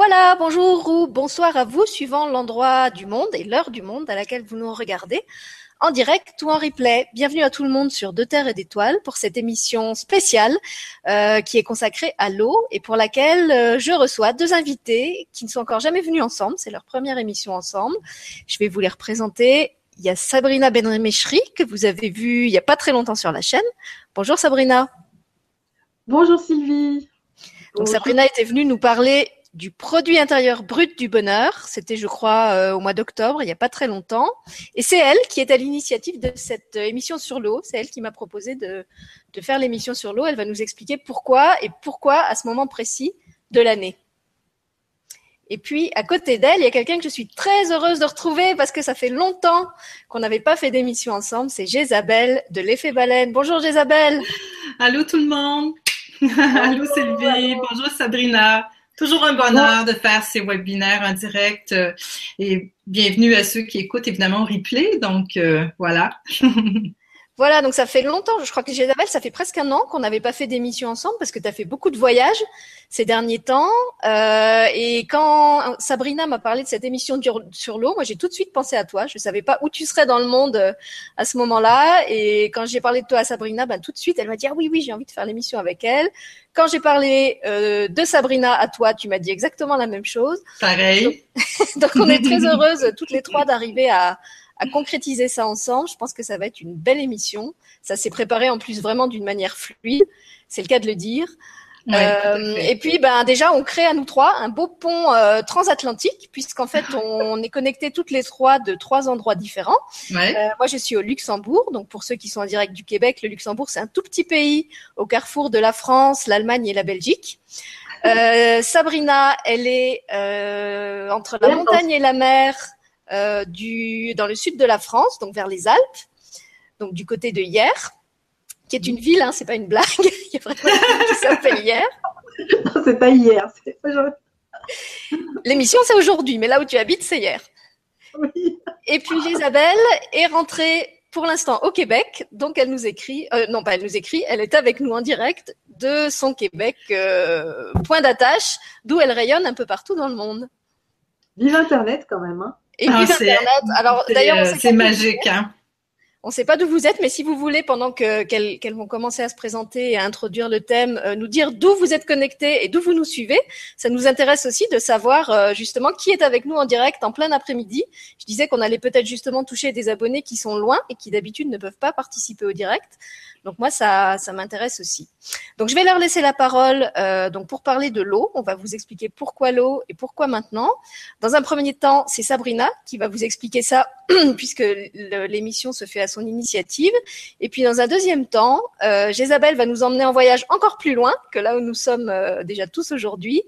Voilà, bonjour ou bonsoir à vous, suivant l'endroit du monde et l'heure du monde à laquelle vous nous regardez, en direct ou en replay. Bienvenue à tout le monde sur Deux Terres et d'Étoiles pour cette émission spéciale euh, qui est consacrée à l'eau et pour laquelle euh, je reçois deux invités qui ne sont encore jamais venus ensemble. C'est leur première émission ensemble. Je vais vous les représenter. Il y a Sabrina Benreméchri que vous avez vue il n'y a pas très longtemps sur la chaîne. Bonjour Sabrina. Bonjour Sylvie. Donc Sabrina était venue nous parler du produit intérieur brut du bonheur. C'était, je crois, euh, au mois d'octobre, il n'y a pas très longtemps. Et c'est elle qui est à l'initiative de cette euh, émission sur l'eau. C'est elle qui m'a proposé de, de faire l'émission sur l'eau. Elle va nous expliquer pourquoi et pourquoi à ce moment précis de l'année. Et puis, à côté d'elle, il y a quelqu'un que je suis très heureuse de retrouver parce que ça fait longtemps qu'on n'avait pas fait d'émission ensemble. C'est Jésabelle de l'effet baleine. Bonjour Jésabelle. Allô tout le monde. Allô Sylvie. Bonjour Sabrina. Toujours un bonheur de faire ces webinaires en direct euh, et bienvenue à ceux qui écoutent évidemment replay. Donc euh, voilà. Voilà, donc ça fait longtemps, je crois que Isabelle, ça fait presque un an qu'on n'avait pas fait d'émission ensemble parce que tu as fait beaucoup de voyages ces derniers temps. Euh, et quand Sabrina m'a parlé de cette émission sur l'eau, moi j'ai tout de suite pensé à toi. Je ne savais pas où tu serais dans le monde euh, à ce moment-là. Et quand j'ai parlé de toi à Sabrina, ben, tout de suite, elle m'a dit ah oui, oui, j'ai envie de faire l'émission avec elle. Quand j'ai parlé euh, de Sabrina à toi, tu m'as dit exactement la même chose. Pareil. Donc, donc on est très heureuses toutes les trois d'arriver à à concrétiser ça ensemble. Je pense que ça va être une belle émission. Ça s'est préparé en plus vraiment d'une manière fluide. C'est le cas de le dire. euh, et puis, ben déjà, on crée à nous trois un beau pont euh, transatlantique, puisqu'en fait, on est connectés toutes les trois de trois endroits différents. Ouais. Euh, moi, je suis au Luxembourg. Donc, pour ceux qui sont en direct du Québec, le Luxembourg, c'est un tout petit pays au carrefour de la France, l'Allemagne et la Belgique. Euh, Sabrina, elle est euh, entre la montagne et la mer euh, du, dans le sud de la France, donc vers les Alpes, donc du côté de Hier, qui est une ville, hein, c'est pas une blague, il y a vraiment une ville qui s'appelle Hier. Non, c'est pas hier. c'est aujourd'hui. L'émission, c'est aujourd'hui, mais là où tu habites, c'est Hier. Oui. Et puis Isabelle est rentrée pour l'instant au Québec, donc elle nous écrit, euh, non pas elle nous écrit, elle est avec nous en direct de son Québec, euh, point d'attache, d'où elle rayonne un peu partout dans le monde. Vive Internet quand même. Hein. Et Ah, puis Internet. Alors d'ailleurs, on euh, c'est magique, hein. On ne sait pas d'où vous êtes, mais si vous voulez, pendant que qu'elles qu'elles vont commencer à se présenter et à introduire le thème, euh, nous dire d'où vous êtes connectés et d'où vous nous suivez, ça nous intéresse aussi de savoir euh, justement qui est avec nous en direct en plein après-midi. Je disais qu'on allait peut-être justement toucher des abonnés qui sont loin et qui d'habitude ne peuvent pas participer au direct. Donc moi, ça, ça m'intéresse aussi. Donc je vais leur laisser la parole euh, donc pour parler de l'eau. On va vous expliquer pourquoi l'eau et pourquoi maintenant. Dans un premier temps, c'est Sabrina qui va vous expliquer ça puisque l'émission se fait à son initiative. Et puis dans un deuxième temps, euh, Jésabelle va nous emmener en voyage encore plus loin que là où nous sommes euh, déjà tous aujourd'hui.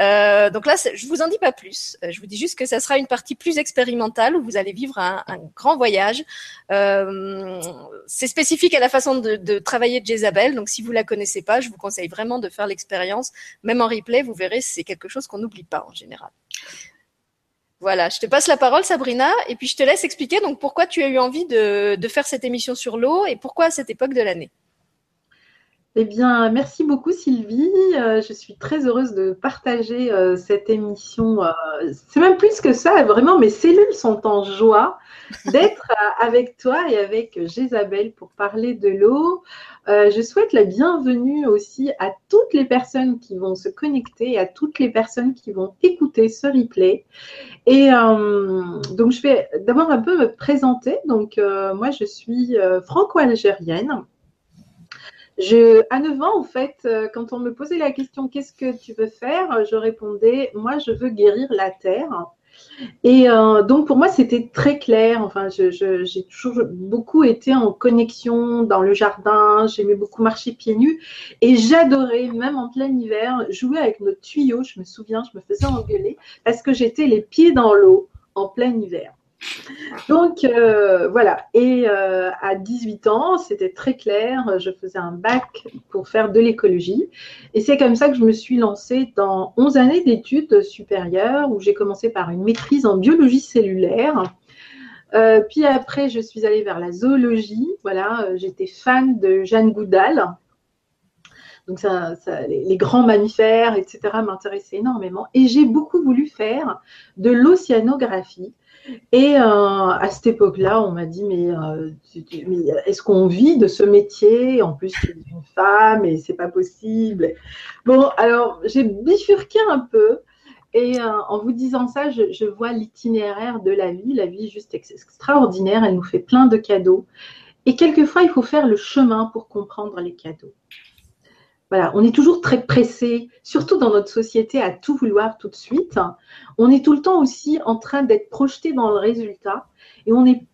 Euh, donc là, je vous en dis pas plus. Euh, Je vous dis juste que ça sera une partie plus expérimentale où vous allez vivre un, un grand voyage. Euh, c'est spécifique à la façon de, de travailler de Jésabelle. Donc si vous la connaissez pas, je vous conseille vraiment de faire l'expérience. Même en replay, vous verrez, c'est quelque chose qu'on n'oublie pas en général. Voilà, je te passe la parole, Sabrina, et puis je te laisse expliquer donc pourquoi tu as eu envie de faire cette émission sur l'eau et pourquoi à cette époque de l'année. Eh bien, merci beaucoup Sylvie. Euh, je suis très heureuse de partager euh, cette émission. euh, c'est même plus que ça, vraiment, mes cellules sont en joie d'être avec toi et avec Jésabelle pour parler de l'eau. Je souhaite la bienvenue aussi à toutes les personnes qui vont se connecter et à toutes les personnes qui vont écouter ce replay. Et donc, je vais d'abord un peu me présenter. Donc, moi, je suis franco-algérienne. Je, à 9 ans, en fait, euh, quand on me posait la question qu'est-ce que tu veux faire, je répondais moi, je veux guérir la terre. Et euh, donc pour moi, c'était très clair. Enfin, j'ai toujours beaucoup été en connexion dans le jardin. J'aimais beaucoup marcher pieds nus et j'adorais, même en plein hiver, jouer avec nos tuyaux. Je me souviens, je me faisais engueuler parce que j'étais les pieds dans l'eau en plein hiver. Donc euh, voilà, et euh, à 18 ans, c'était très clair, je faisais un bac pour faire de l'écologie. Et c'est comme ça que je me suis lancée dans 11 années d'études supérieures, où j'ai commencé par une maîtrise en biologie cellulaire. Euh, puis après, je suis allée vers la zoologie. Voilà, euh, j'étais fan de Jeanne Goudal. Donc les, grands mammifères, etc. m'intéressaient énormément. Et j'ai beaucoup voulu faire de l'océanographie. Et euh, à cette époque-là, on m'a dit mais, euh, est-ce qu'on vit de ce métier? En plus, es une femme et c'est pas possible. Bon, alors j'ai bifurqué un peu. Et euh, en vous disant ça, je, vois l'itinéraire de la vie. La vie est juste extraordinaire. Elle nous fait plein de cadeaux. Et quelquefois, il faut faire le chemin pour comprendre les cadeaux. On est toujours très pressé, surtout dans notre société, à tout vouloir tout de suite. On est tout le temps aussi en train d'être projeté dans le résultat et on n'est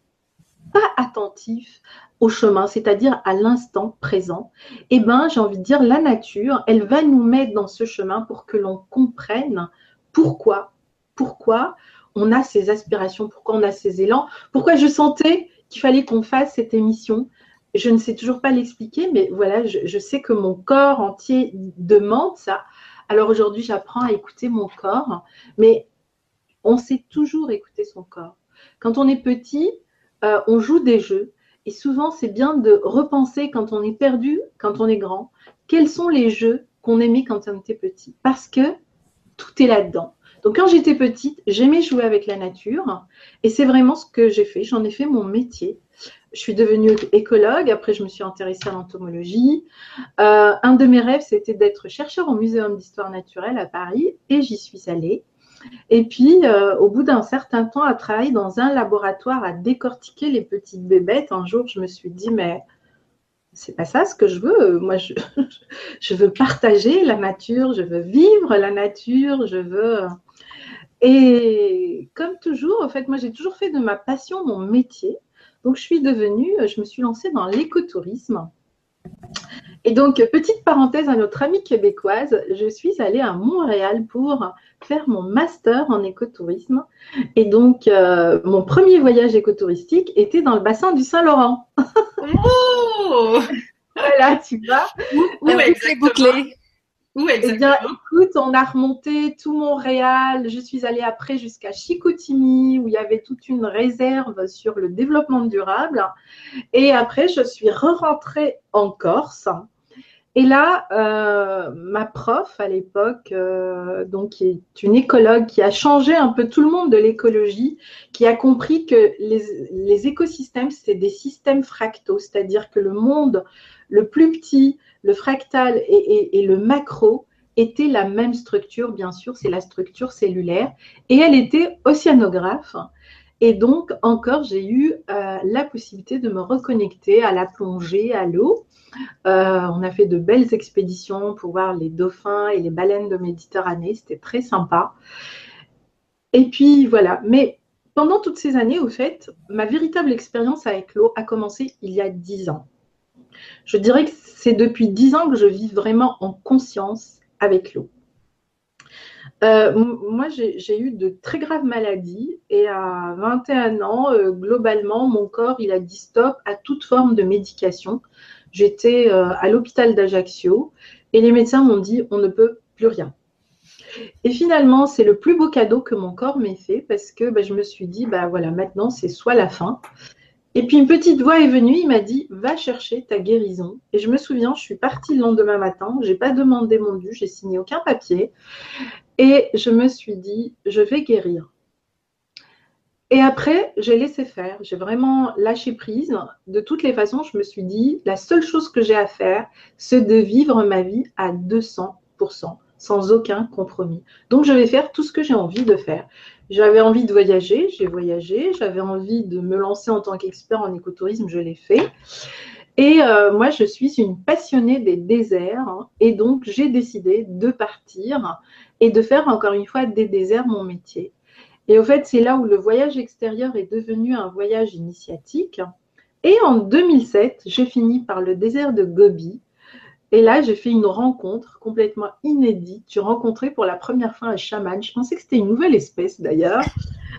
pas attentif au chemin, c'est-à-dire à, l'instant présent. Eh bien, j'ai envie de dire, la nature, elle va nous mettre dans ce chemin pour que l'on comprenne pourquoi, pourquoi on a ces aspirations, pourquoi on a ces élans, pourquoi je sentais qu'il fallait qu'on fasse cette émission. Je ne sais toujours pas l'expliquer, mais voilà, je, sais que mon corps entier demande ça. Alors aujourd'hui, j'apprends à écouter mon corps, mais on sait toujours écouter son corps. Quand on est petit, euh, on joue des jeux. Et souvent, c'est bien de repenser quand on est perdu, quand on est grand, quels sont les jeux qu'on aimait quand on était petit. Parce que tout est là-dedans. Donc quand j'étais petite, j'aimais jouer avec la nature et c'est vraiment ce que j'ai fait. J'en ai fait mon métier. Je suis devenue écologue, après je me suis intéressée à l'entomologie. Euh, un de mes rêves, c'était d'être chercheur au Muséum d'histoire naturelle à Paris et j'y suis allée. Et puis, euh, au bout d'un certain temps, à travailler dans un laboratoire à décortiquer les petites bébêtes, un jour, je me suis dit, mais c'est pas ça ce que je veux. Moi, je, je, veux partager la nature, je veux vivre la nature, je veux. Et comme toujours, en fait, moi, j'ai toujours fait de ma passion mon métier. Donc, je suis devenue, je me suis lancée dans l'écotourisme. Et donc, petite parenthèse à notre amie québécoise, je suis allée à Montréal pour faire mon master en écotourisme. Et donc, euh, mon premier voyage écotouristique était dans le bassin du Saint-Laurent. oh voilà, tu vois. Où, est bouclé où exactement Eh bien, écoute, on a remonté tout Montréal. Je suis allée après jusqu'à Chicoutimi, où il y avait toute une réserve sur le développement durable. Et après, je suis re-rentrée en Corse. Et là, euh, ma prof à l'époque, euh, donc qui est une écologue qui a changé un peu tout le monde de l'écologie, qui a compris que les, les écosystèmes, c'est des systèmes fractaux, c'est-à-dire que le monde le plus petit, le fractal et, le macro étaient la même structure, bien sûr, c'est la structure cellulaire. Et elle était océanographe. Et donc, encore, j'ai eu euh, la possibilité de me reconnecter à la plongée, à l'eau. Euh, on a fait de belles expéditions pour voir les dauphins et les baleines de Méditerranée. C'était très sympa. Et puis, voilà. Mais pendant toutes ces années, au fait, ma véritable expérience avec l'eau a commencé il y a dix ans. Je dirais que c'est depuis dix ans que je vis vraiment en conscience avec l'eau. Euh, moi, j'ai eu de très graves maladies et à 21 ans, euh, globalement, mon corps, il a dit stop à toute forme de médication. J'étais euh, à l'hôpital d'Ajaccio et les médecins m'ont dit on ne peut plus rien. Et finalement, c'est le plus beau cadeau que mon corps m'ait fait parce que bah, je me suis dit, bah voilà, maintenant c'est soit la fin, et puis une petite voix est venue, il m'a dit va chercher ta guérison. Et je me souviens, je suis partie le lendemain matin, j'ai pas demandé mon dû, j'ai signé aucun papier, et je me suis dit je vais guérir. Et après, j'ai laissé faire, j'ai vraiment lâché prise. De toutes les façons, je me suis dit la seule chose que j'ai à faire, c'est de vivre ma vie à 200% sans aucun compromis. Donc, je vais faire tout ce que j'ai envie de faire. J'avais envie de voyager, j'ai voyagé. J'avais envie de me lancer en tant qu'expert en écotourisme, je l'ai fait. Et euh, moi, je suis une passionnée des déserts. Hein, et donc, j'ai décidé de partir et de faire encore une fois des déserts mon métier. Et au fait, c'est là où le voyage extérieur est devenu un voyage initiatique. Et en 2007, j'ai fini par le désert de Gobi, et là, j'ai fait une rencontre complètement inédite. J'ai rencontré pour la première fois un chaman. Je pensais que c'était une nouvelle espèce d'ailleurs.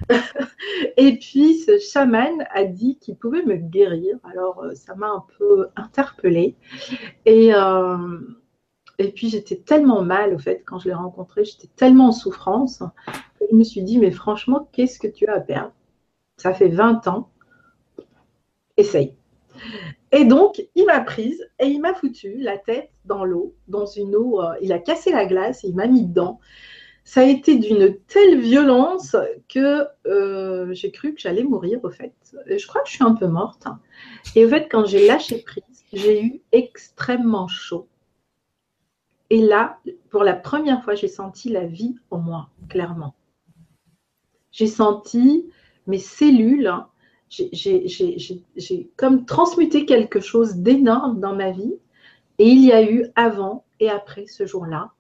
et puis, ce chaman a dit qu'il pouvait me guérir. Alors, euh, ça m'a un peu interpellée. Et, euh, et puis, j'étais tellement mal, au fait, quand je l'ai rencontré. J'étais tellement en souffrance. Que je me suis dit, mais franchement, qu'est-ce que tu as à perdre? Ça fait 20 ans. Essaye. Et donc, il m'a prise et il m'a foutu la tête dans l'eau, dans une eau. Euh, il a cassé la glace et il m'a mis dedans. Ça a été d'une telle violence que euh, j'ai cru que j'allais mourir, au fait. je crois que je suis un peu morte. Et au fait, quand j'ai lâché prise, j'ai eu extrêmement chaud. Et là, pour la première fois, j'ai senti la vie en moi, clairement. J'ai senti mes cellules, hein, j'ai comme transmuté quelque chose d'énorme dans ma vie. Et il y a eu avant et après ce jour-là.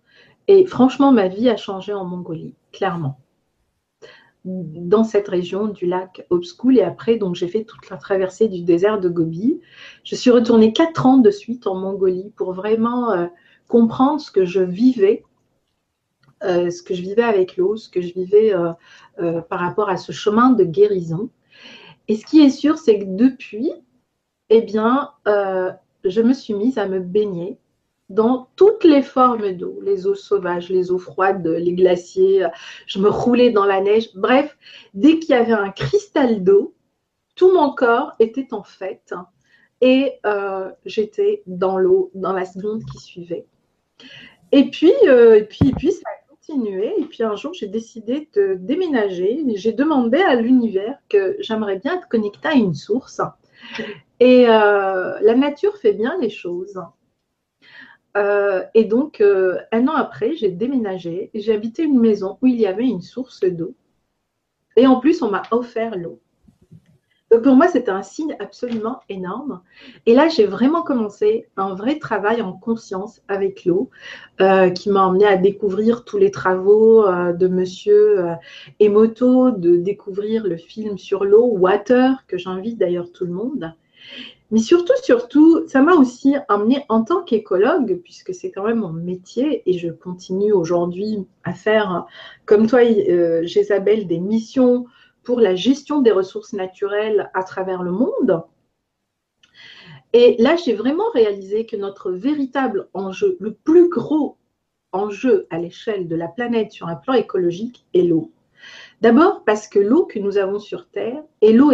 Et franchement, ma vie a changé en Mongolie, clairement. Dans cette région du lac Obskoul. Et après, donc, j'ai fait toute la traversée du désert de Gobi. Je suis retournée quatre ans de suite en Mongolie pour vraiment euh, comprendre ce que je vivais, euh, ce que je vivais avec l'eau, ce que je vivais euh, par rapport à ce chemin de guérison. Et ce qui est sûr, c'est que depuis, eh bien, euh, je me suis mise à me baigner dans toutes les formes d'eau, les eaux sauvages, les eaux froides, les glaciers, je me roulais dans la neige. Bref, dès qu'il y avait un cristal d'eau, tout mon corps était en fête et euh, j'étais dans l'eau dans la seconde qui suivait. Et puis, euh, et puis, et puis ça et puis un jour, j'ai décidé de déménager. J'ai demandé à l'univers que j'aimerais bien être connectée à une source. Et euh, la nature fait bien les choses. Euh, et donc, euh, un an après, j'ai déménagé j'ai habité une maison où il y avait une source d'eau. Et en plus, on m'a offert l'eau. Donc pour moi, c'était un signe absolument énorme. Et là, j'ai vraiment commencé un vrai travail en conscience avec l'eau euh, qui m'a emmené à découvrir tous les travaux euh, de monsieur euh, Emoto, de découvrir le film sur l'eau, Water, que j'invite d'ailleurs tout le monde. Mais surtout, surtout, ça m'a aussi amené en tant qu'écologue, puisque c'est quand même mon métier et je continue aujourd'hui à faire, comme toi, Isabelle, des missions pour la gestion des ressources naturelles à travers le monde. Et là, j'ai vraiment réalisé que notre véritable enjeu, le plus gros enjeu à l'échelle de la planète sur un plan écologique, est l'eau. D'abord parce que l'eau que nous avons sur Terre est l'eau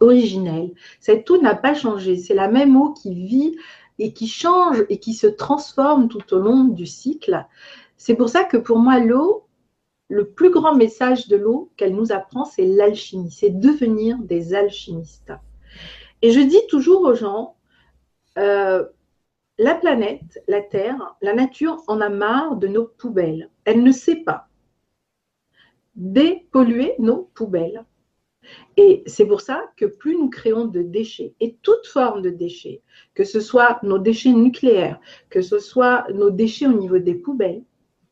originelle. Cette eau n'a pas changé. C'est la même eau qui vit et qui change et qui se transforme tout au long du cycle. C'est pour ça que pour moi, l'eau, le plus grand message de l'eau qu'elle nous apprend, c'est l'alchimie, c'est devenir des alchimistes. Et je dis toujours aux gens, euh, la planète, la Terre, la nature en a marre de nos poubelles. Elle ne sait pas dépolluer nos poubelles. Et c'est pour ça que plus nous créons de déchets, et toute forme de déchets, que ce soit nos déchets nucléaires, que ce soit nos déchets au niveau des poubelles,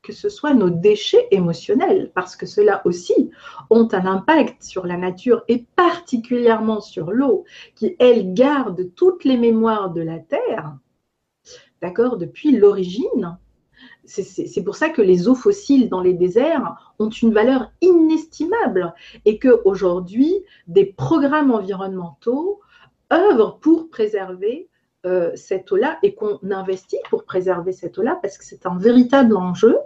que ce soit nos déchets émotionnels, parce que ceux-là aussi ont un impact sur la nature et particulièrement sur l'eau, qui, elle, garde toutes les mémoires de la Terre, d'accord, depuis l'origine. C'est pour ça que les eaux fossiles dans les déserts ont une valeur inestimable et qu'aujourd'hui, des programmes environnementaux œuvrent pour préserver euh, cette eau-là et qu'on investit pour préserver cette eau-là parce que c'est un véritable enjeu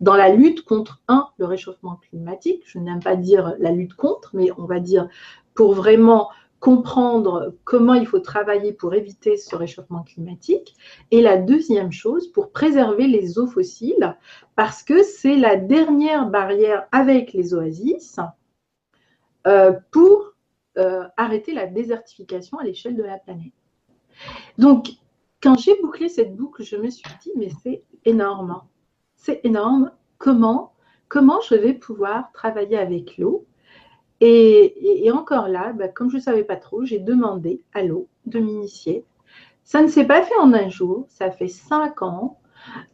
dans la lutte contre, un, le réchauffement climatique. Je n'aime pas dire la lutte contre, mais on va dire pour vraiment comprendre comment il faut travailler pour éviter ce réchauffement climatique. Et la deuxième chose, pour préserver les eaux fossiles, parce que c'est la dernière barrière avec les oasis euh, pour euh, arrêter la désertification à l'échelle de la planète. Donc, quand j'ai bouclé cette boucle, je me suis dit, mais c'est énorme. C'est énorme. Comment, comment je vais pouvoir travailler avec l'eau? Et, encore là, bah, comme je ne savais pas trop, j'ai demandé à l'eau de m'initier. Ça ne s'est pas fait en un jour, ça fait cinq ans.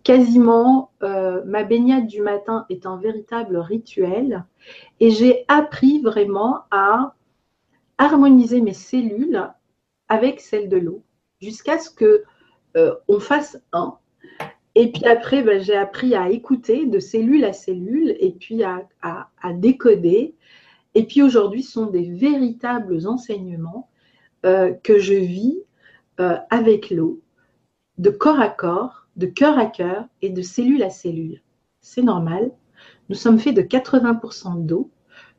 Quasiment, euh, ma baignade du matin est un véritable rituel et j'ai appris vraiment à harmoniser mes cellules avec celles de l'eau jusqu'à ce que euh, on fasse un. Et puis après, ben, j'ai appris à écouter de cellule à cellule et puis à, décoder. Et puis aujourd'hui, ce sont des véritables enseignements euh, que je vis euh, avec l'eau, de corps à corps, de cœur à cœur et de cellule à cellule. C'est normal. Nous sommes faits de 80% d'eau.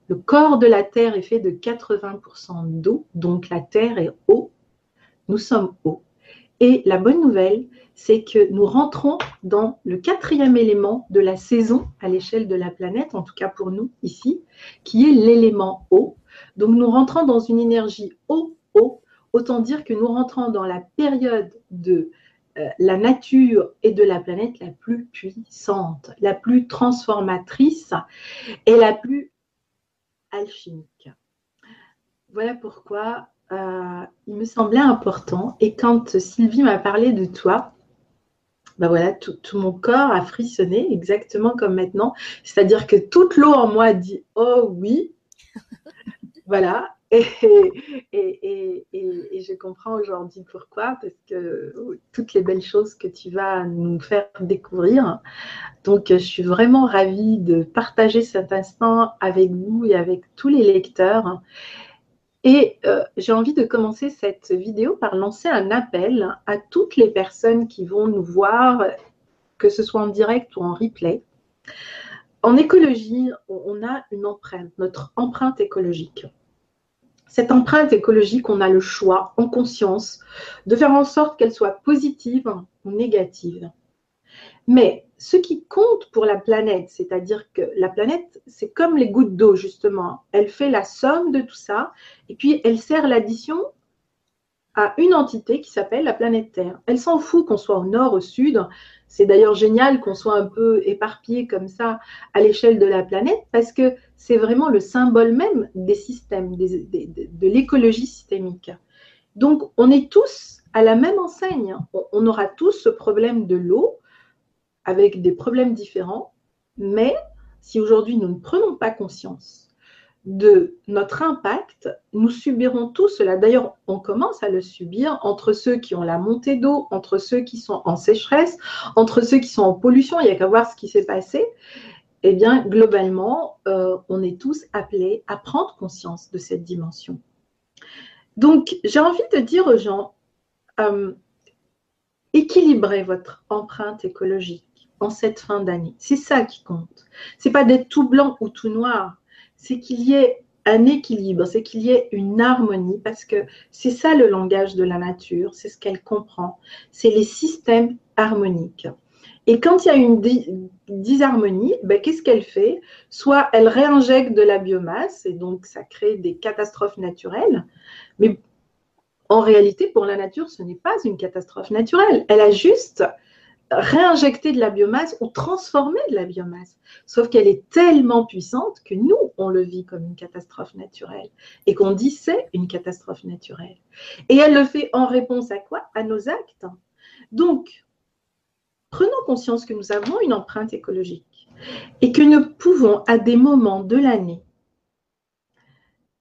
Le corps de la Terre est fait de 80% d'eau, donc la Terre est eau nous sommes eau. Et la bonne nouvelle, c'est que nous rentrons dans le quatrième élément de la saison à l'échelle de la planète, en tout cas pour nous ici, qui est l'élément eau. Donc nous rentrons dans une énergie eau-eau, autant dire que nous rentrons dans la période de euh, la nature et de la planète la plus puissante, la plus transformatrice et la plus alchimique. Voilà pourquoi euh, il me semblait important. Et quand Sylvie m'a parlé de toi, ben voilà, tout, mon corps a frissonné exactement comme maintenant. C'est-à-dire que toute l'eau en moi dit Oh oui. voilà. Et, et, et, je comprends aujourd'hui pourquoi, parce que toutes les belles choses que tu vas nous faire découvrir. Donc, je suis vraiment ravie de partager cet instant avec vous et avec tous les lecteurs. Et euh, j'ai envie de commencer cette vidéo par lancer un appel à toutes les personnes qui vont nous voir, que ce soit en direct ou en replay. En écologie, on a une empreinte, notre empreinte écologique. Cette empreinte écologique, on a le choix, en conscience, de faire en sorte qu'elle soit positive ou négative. Mais ce qui compte pour la planète, c'est-à-dire que la planète, c'est comme les gouttes d'eau, justement. Elle fait la somme de tout ça, et puis elle sert l'addition à une entité qui s'appelle la planète Terre. Elle s'en fout qu'on soit au nord, au sud. C'est d'ailleurs génial qu'on soit un peu éparpillé comme ça à l'échelle de la planète, parce que c'est vraiment le symbole même des systèmes, de l'écologie systémique. Donc, on est tous à la même enseigne. On aura tous ce problème de l'eau avec des problèmes différents, mais si aujourd'hui nous ne prenons pas conscience de notre impact, nous subirons tout cela. D'ailleurs, on commence à le subir entre ceux qui ont la montée d'eau, entre ceux qui sont en sécheresse, entre ceux qui sont en pollution. Il n'y a qu'à voir ce qui s'est passé. Eh bien, globalement, euh, on est tous appelés à prendre conscience de cette dimension. Donc, j'ai envie de dire aux gens, euh, équilibrez votre empreinte écologique en cette fin d'année. C'est ça qui compte. C'est pas d'être tout blanc ou tout noir. C'est qu'il y ait un équilibre, c'est qu'il y ait une harmonie, parce que c'est ça le langage de la nature, c'est ce qu'elle comprend, c'est les systèmes harmoniques. Et quand il y a une disharmonie, ben, qu'est-ce qu'elle fait? Soit elle réinjecte de la biomasse, et donc ça crée des catastrophes naturelles, mais en réalité, pour la nature, ce n'est pas une catastrophe naturelle. Elle a juste réinjecter de la biomasse ou transformer de la biomasse. Sauf qu'elle est tellement puissante que nous, on le vit comme une catastrophe naturelle et qu'on dit c'est une catastrophe naturelle. Et elle le fait en réponse à quoi? À nos actes. Donc, prenons conscience que nous avons une empreinte écologique et que nous pouvons à des moments de l'année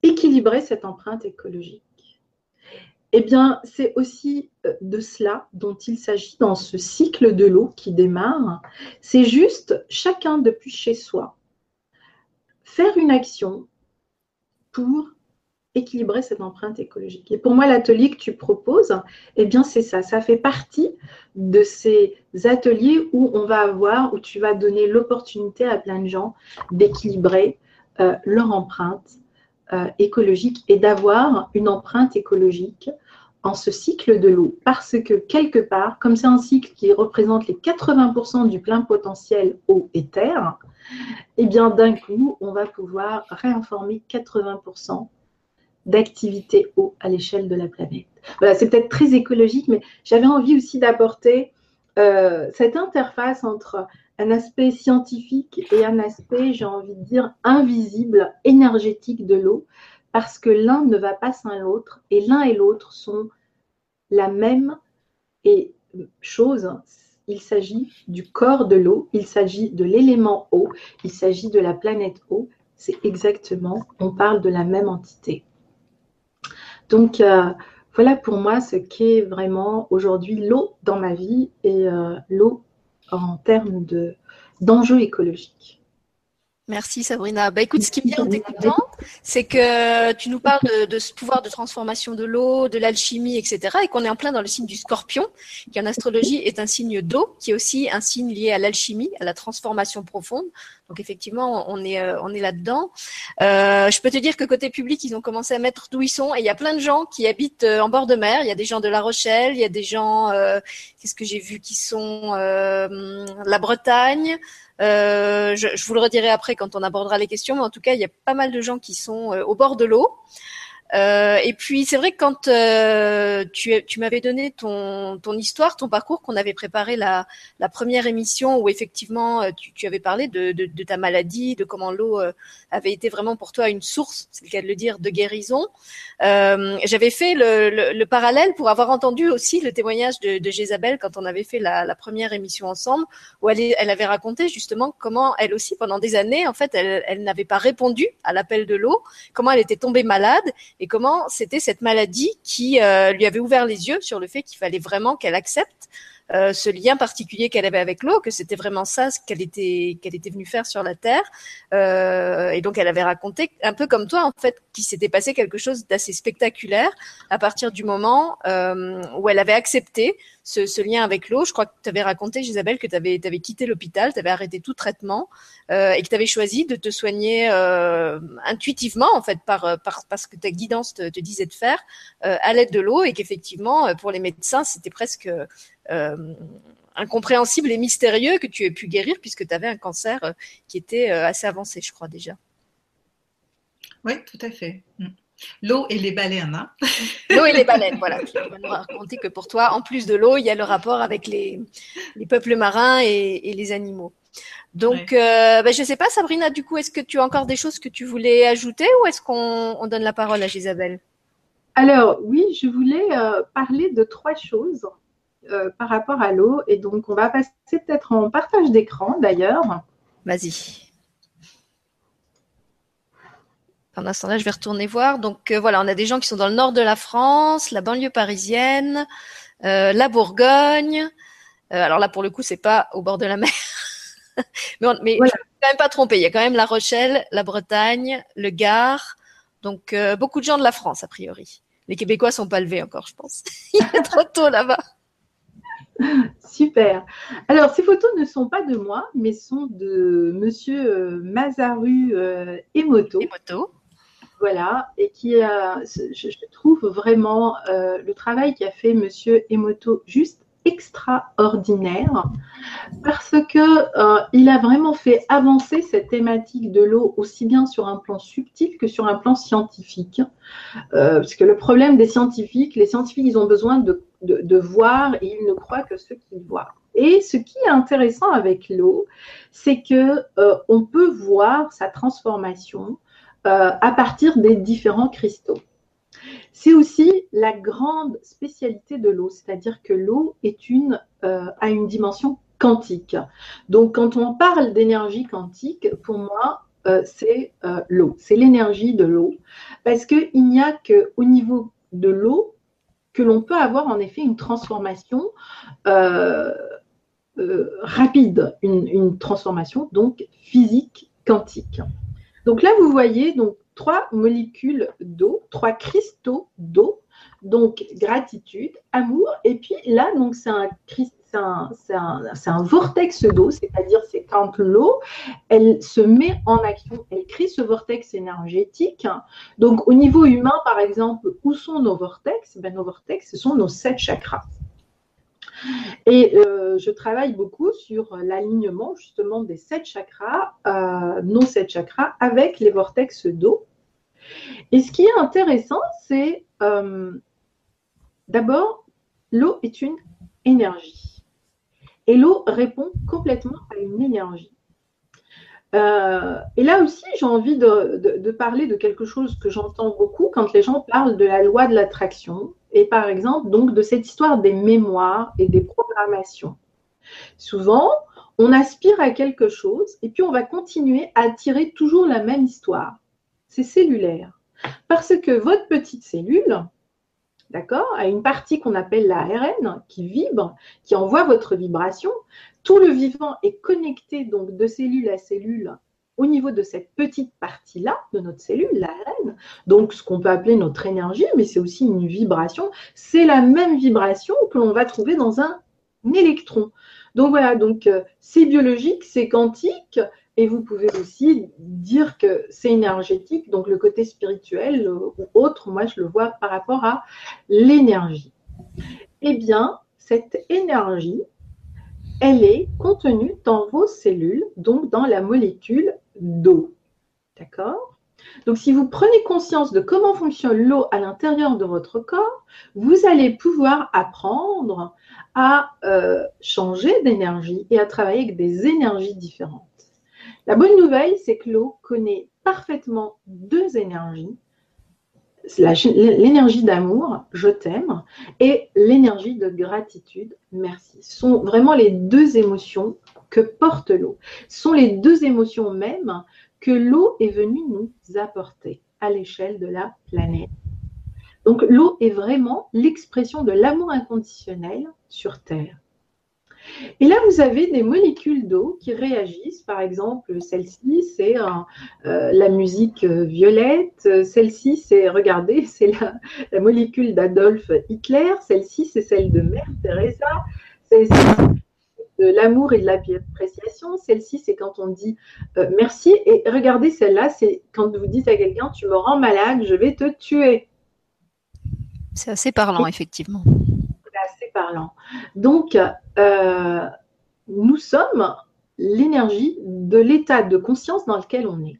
équilibrer cette empreinte écologique. Eh bien, c'est aussi euh, de cela dont il s'agit dans ce cycle de l'eau qui démarre. C'est juste chacun depuis chez soi faire une action pour équilibrer cette empreinte écologique. Et pour moi, l'atelier que tu proposes, eh bien, c'est ça. Ça fait partie de ces ateliers où on va avoir, où tu vas donner l'opportunité à plein de gens d'équilibrer euh, leur empreinte euh, écologique et d'avoir une empreinte écologique en ce cycle de l'eau. Parce que quelque part, comme c'est un cycle qui représente les 80% du plein potentiel eau et terre, eh bien d'un coup, on va pouvoir réinformer 80% d'activité eau à l'échelle de la planète. Voilà, c'est peut-être très écologique, mais j'avais envie aussi d'apporter euh, cette interface entre un aspect scientifique et un aspect, j'ai envie de dire, invisible, énergétique de l'eau, parce que l'un ne va pas sans l'autre, et l'un et l'autre sont la même et chose. Il s'agit du corps de l'eau, il s'agit de l'élément eau, il s'agit de la planète eau. C'est exactement, on parle de la même entité. Donc, euh, voilà pour moi ce qu'est vraiment aujourd'hui l'eau dans ma vie et euh, l'eau en termes d'enjeux écologiques. Merci Sabrina. Bah écoute, ce qui me vient en t'écoutant, c'est que tu nous parles de, ce pouvoir de transformation de l'eau, de l'alchimie, etc., et qu'on est en plein dans le signe du scorpion, qui en astrologie est un signe d'eau, qui est aussi un signe lié à l'alchimie, à la transformation profonde. Donc effectivement, on est, euh, on est là-dedans. Euh, je peux te dire que côté public, ils ont commencé à mettre d'où ils sont, et il y a plein de gens qui habitent euh, en bord de mer. Il y a des gens de La Rochelle, il y a des gens, qu'est-ce que j'ai vu, qui sont la Bretagne. Je, je, vous le redirai après quand on abordera les questions, mais en tout cas, il y a pas mal de gens qui sont euh, au bord de l'eau. Euh, et puis c'est vrai que quand euh, tu, m'avais donné ton, histoire, ton parcours, qu'on avait préparé la, première émission où effectivement euh, tu, avais parlé de, ta maladie, de comment l'eau avait été vraiment pour toi une source, c'est le cas de le dire, de guérison. J'avais fait le, le, le, parallèle pour avoir entendu aussi le témoignage de, de Jézabel quand on avait fait la, première émission ensemble, où elle, avait raconté justement comment elle aussi pendant des années, en fait, elle, n'avait pas répondu à l'appel de l'eau, comment elle était tombée malade comment c'était cette maladie qui euh, lui avait ouvert les yeux sur le fait qu'il fallait vraiment qu'elle accepte euh, ce lien particulier qu'elle avait avec l'eau, que c'était vraiment ça ce qu'elle était qu'elle était venue faire sur la terre. Euh, et donc elle avait raconté un peu comme toi en fait qu'il s'était passé quelque chose d'assez spectaculaire à partir du moment euh, où elle avait accepté ce, ce lien avec l'eau. Je crois que tu avais raconté, Isabelle, que tu avais, avais, quitté l'hôpital, tu avais arrêté tout traitement euh, et que tu avais choisi de te soigner euh, intuitivement en fait par, par parce que ta guidance te, te disait de faire à l'aide de l'eau et qu'effectivement pour les médecins c'était presque incompréhensible et mystérieux que tu aies pu guérir puisque tu avais un cancer euh, qui était euh, assez avancé, je crois déjà. Oui, tout à fait. Mm. L'eau et les baleines. Hein l'eau et les baleines, voilà. Tu vas nous raconter que pour toi, en plus de l'eau, il y a le rapport avec les, les peuples marins et, et, les animaux. Donc, ouais. euh, ben, je ne sais pas, Sabrina, du coup, est-ce que tu as encore des choses que tu voulais ajouter ou est-ce qu'on on donne la parole à Isabelle Alors, oui, je voulais euh, parler de trois choses. Euh, par rapport à l'eau. Et donc, on va passer peut-être en partage d'écran d'ailleurs. Vas-y. Pendant ce temps-là, je vais retourner voir. Donc euh, voilà, on a des gens qui sont dans le nord de la France, la banlieue parisienne, euh, la Bourgogne. alors là, pour le coup, c'est pas au bord de la mer. mais on, mais voilà. je ne suis quand même pas trompée. Il y a quand même la Rochelle, la Bretagne, le Gard. Donc beaucoup de gens de la France, a priori. Les Québécois sont pas levés encore, je pense. Il est trop tôt là-bas. Super. Alors, ces photos ne sont pas de moi, mais sont de monsieur euh, Masaru euh, Emoto. Emoto. Voilà, et qui a, je, je trouve vraiment euh, le travail qu'a fait monsieur Emoto juste extraordinaire parce que euh, il a vraiment fait avancer cette thématique de l'eau aussi bien sur un plan subtil que sur un plan scientifique. Euh, parce que le problème des scientifiques, les scientifiques, ils ont besoin de, de, voir et ils ne croient que ce qu'ils voient. Et ce qui est intéressant avec l'eau, c'est que euh, on peut voir sa transformation euh, à partir des différents cristaux. C'est aussi la grande spécialité de l'eau, c'est-à-dire que l'eau est une, euh, a une dimension quantique. Donc, quand on parle d'énergie quantique, pour moi, c'est l'eau, c'est l'énergie de l'eau, parce qu'il n'y a qu'au niveau de l'eau que l'on peut avoir en effet une transformation rapide, une, transformation donc physique quantique. Donc là, vous voyez donc trois molécules d'eau, trois cristaux d'eau, donc gratitude, amour, et puis là, donc c'est un, un, un, vortex d'eau, c'est-à-dire c'est quand l'eau, elle se met en action, elle crée ce vortex énergétique. Donc au niveau humain, par exemple, où sont nos vortex? Ben, Nos vortex, ce sont nos sept chakras. Et euh, je travaille beaucoup sur l'alignement justement des sept chakras, euh, nos sept chakras, avec les vortex d'eau. Et ce qui est intéressant, c'est euh, d'abord, l'eau est une énergie. Et l'eau répond complètement à une énergie. Euh, et là aussi, j'ai envie de, de, parler de quelque chose que j'entends beaucoup quand les gens parlent de la loi de l'attraction et par exemple donc de cette histoire des mémoires et des programmations. Souvent, on aspire à quelque chose et puis on va continuer à attirer toujours la même histoire. C'est cellulaire. Parce que votre petite cellule, d'accord, a une partie qu'on appelle l'ARN qui vibre, qui envoie votre vibration. Tout le vivant est connecté donc de cellule à cellule au niveau de cette petite partie-là de notre cellule, l'ARN, donc ce qu'on peut appeler notre énergie, mais c'est aussi une vibration, c'est la même vibration que l'on va trouver dans un électron. Donc voilà, donc euh, c'est biologique, c'est quantique, et vous pouvez aussi dire que c'est énergétique, donc le côté spirituel euh, ou autre, moi je le vois par rapport à l'énergie. Eh bien, cette énergie, elle est contenue dans vos cellules, donc dans la molécule d'eau. D'accord? Donc, si vous prenez conscience de comment fonctionne l'eau à l'intérieur de votre corps, vous allez pouvoir apprendre à euh, changer d'énergie et à travailler avec des énergies différentes. La bonne nouvelle, c'est que l'eau connaît parfaitement deux énergies l'énergie d'amour, je t'aime, et l'énergie de gratitude, merci. Ce sont vraiment les deux émotions que porte l'eau. Ce sont les deux émotions mêmes que l'eau est venue nous apporter à l'échelle de la planète. Donc l'eau est vraiment l'expression de l'amour inconditionnel sur Terre. Et là, vous avez des molécules d'eau qui réagissent. Par exemple, celle-ci, c'est euh, la musique violette. Celle-ci, c'est, regardez, c'est la, molécule d'Adolf Hitler. Celle-ci, c'est celle de Mère Teresa. Celle-ci, de l'amour et de l'appréciation. Celle-ci, c'est quand on dit euh, merci. Et regardez, celle-là, c'est quand vous dites à quelqu'un, tu me rends malade, je vais te tuer. C'est assez parlant, effectivement Donc, euh, nous sommes l'énergie de l'état de conscience dans lequel on est.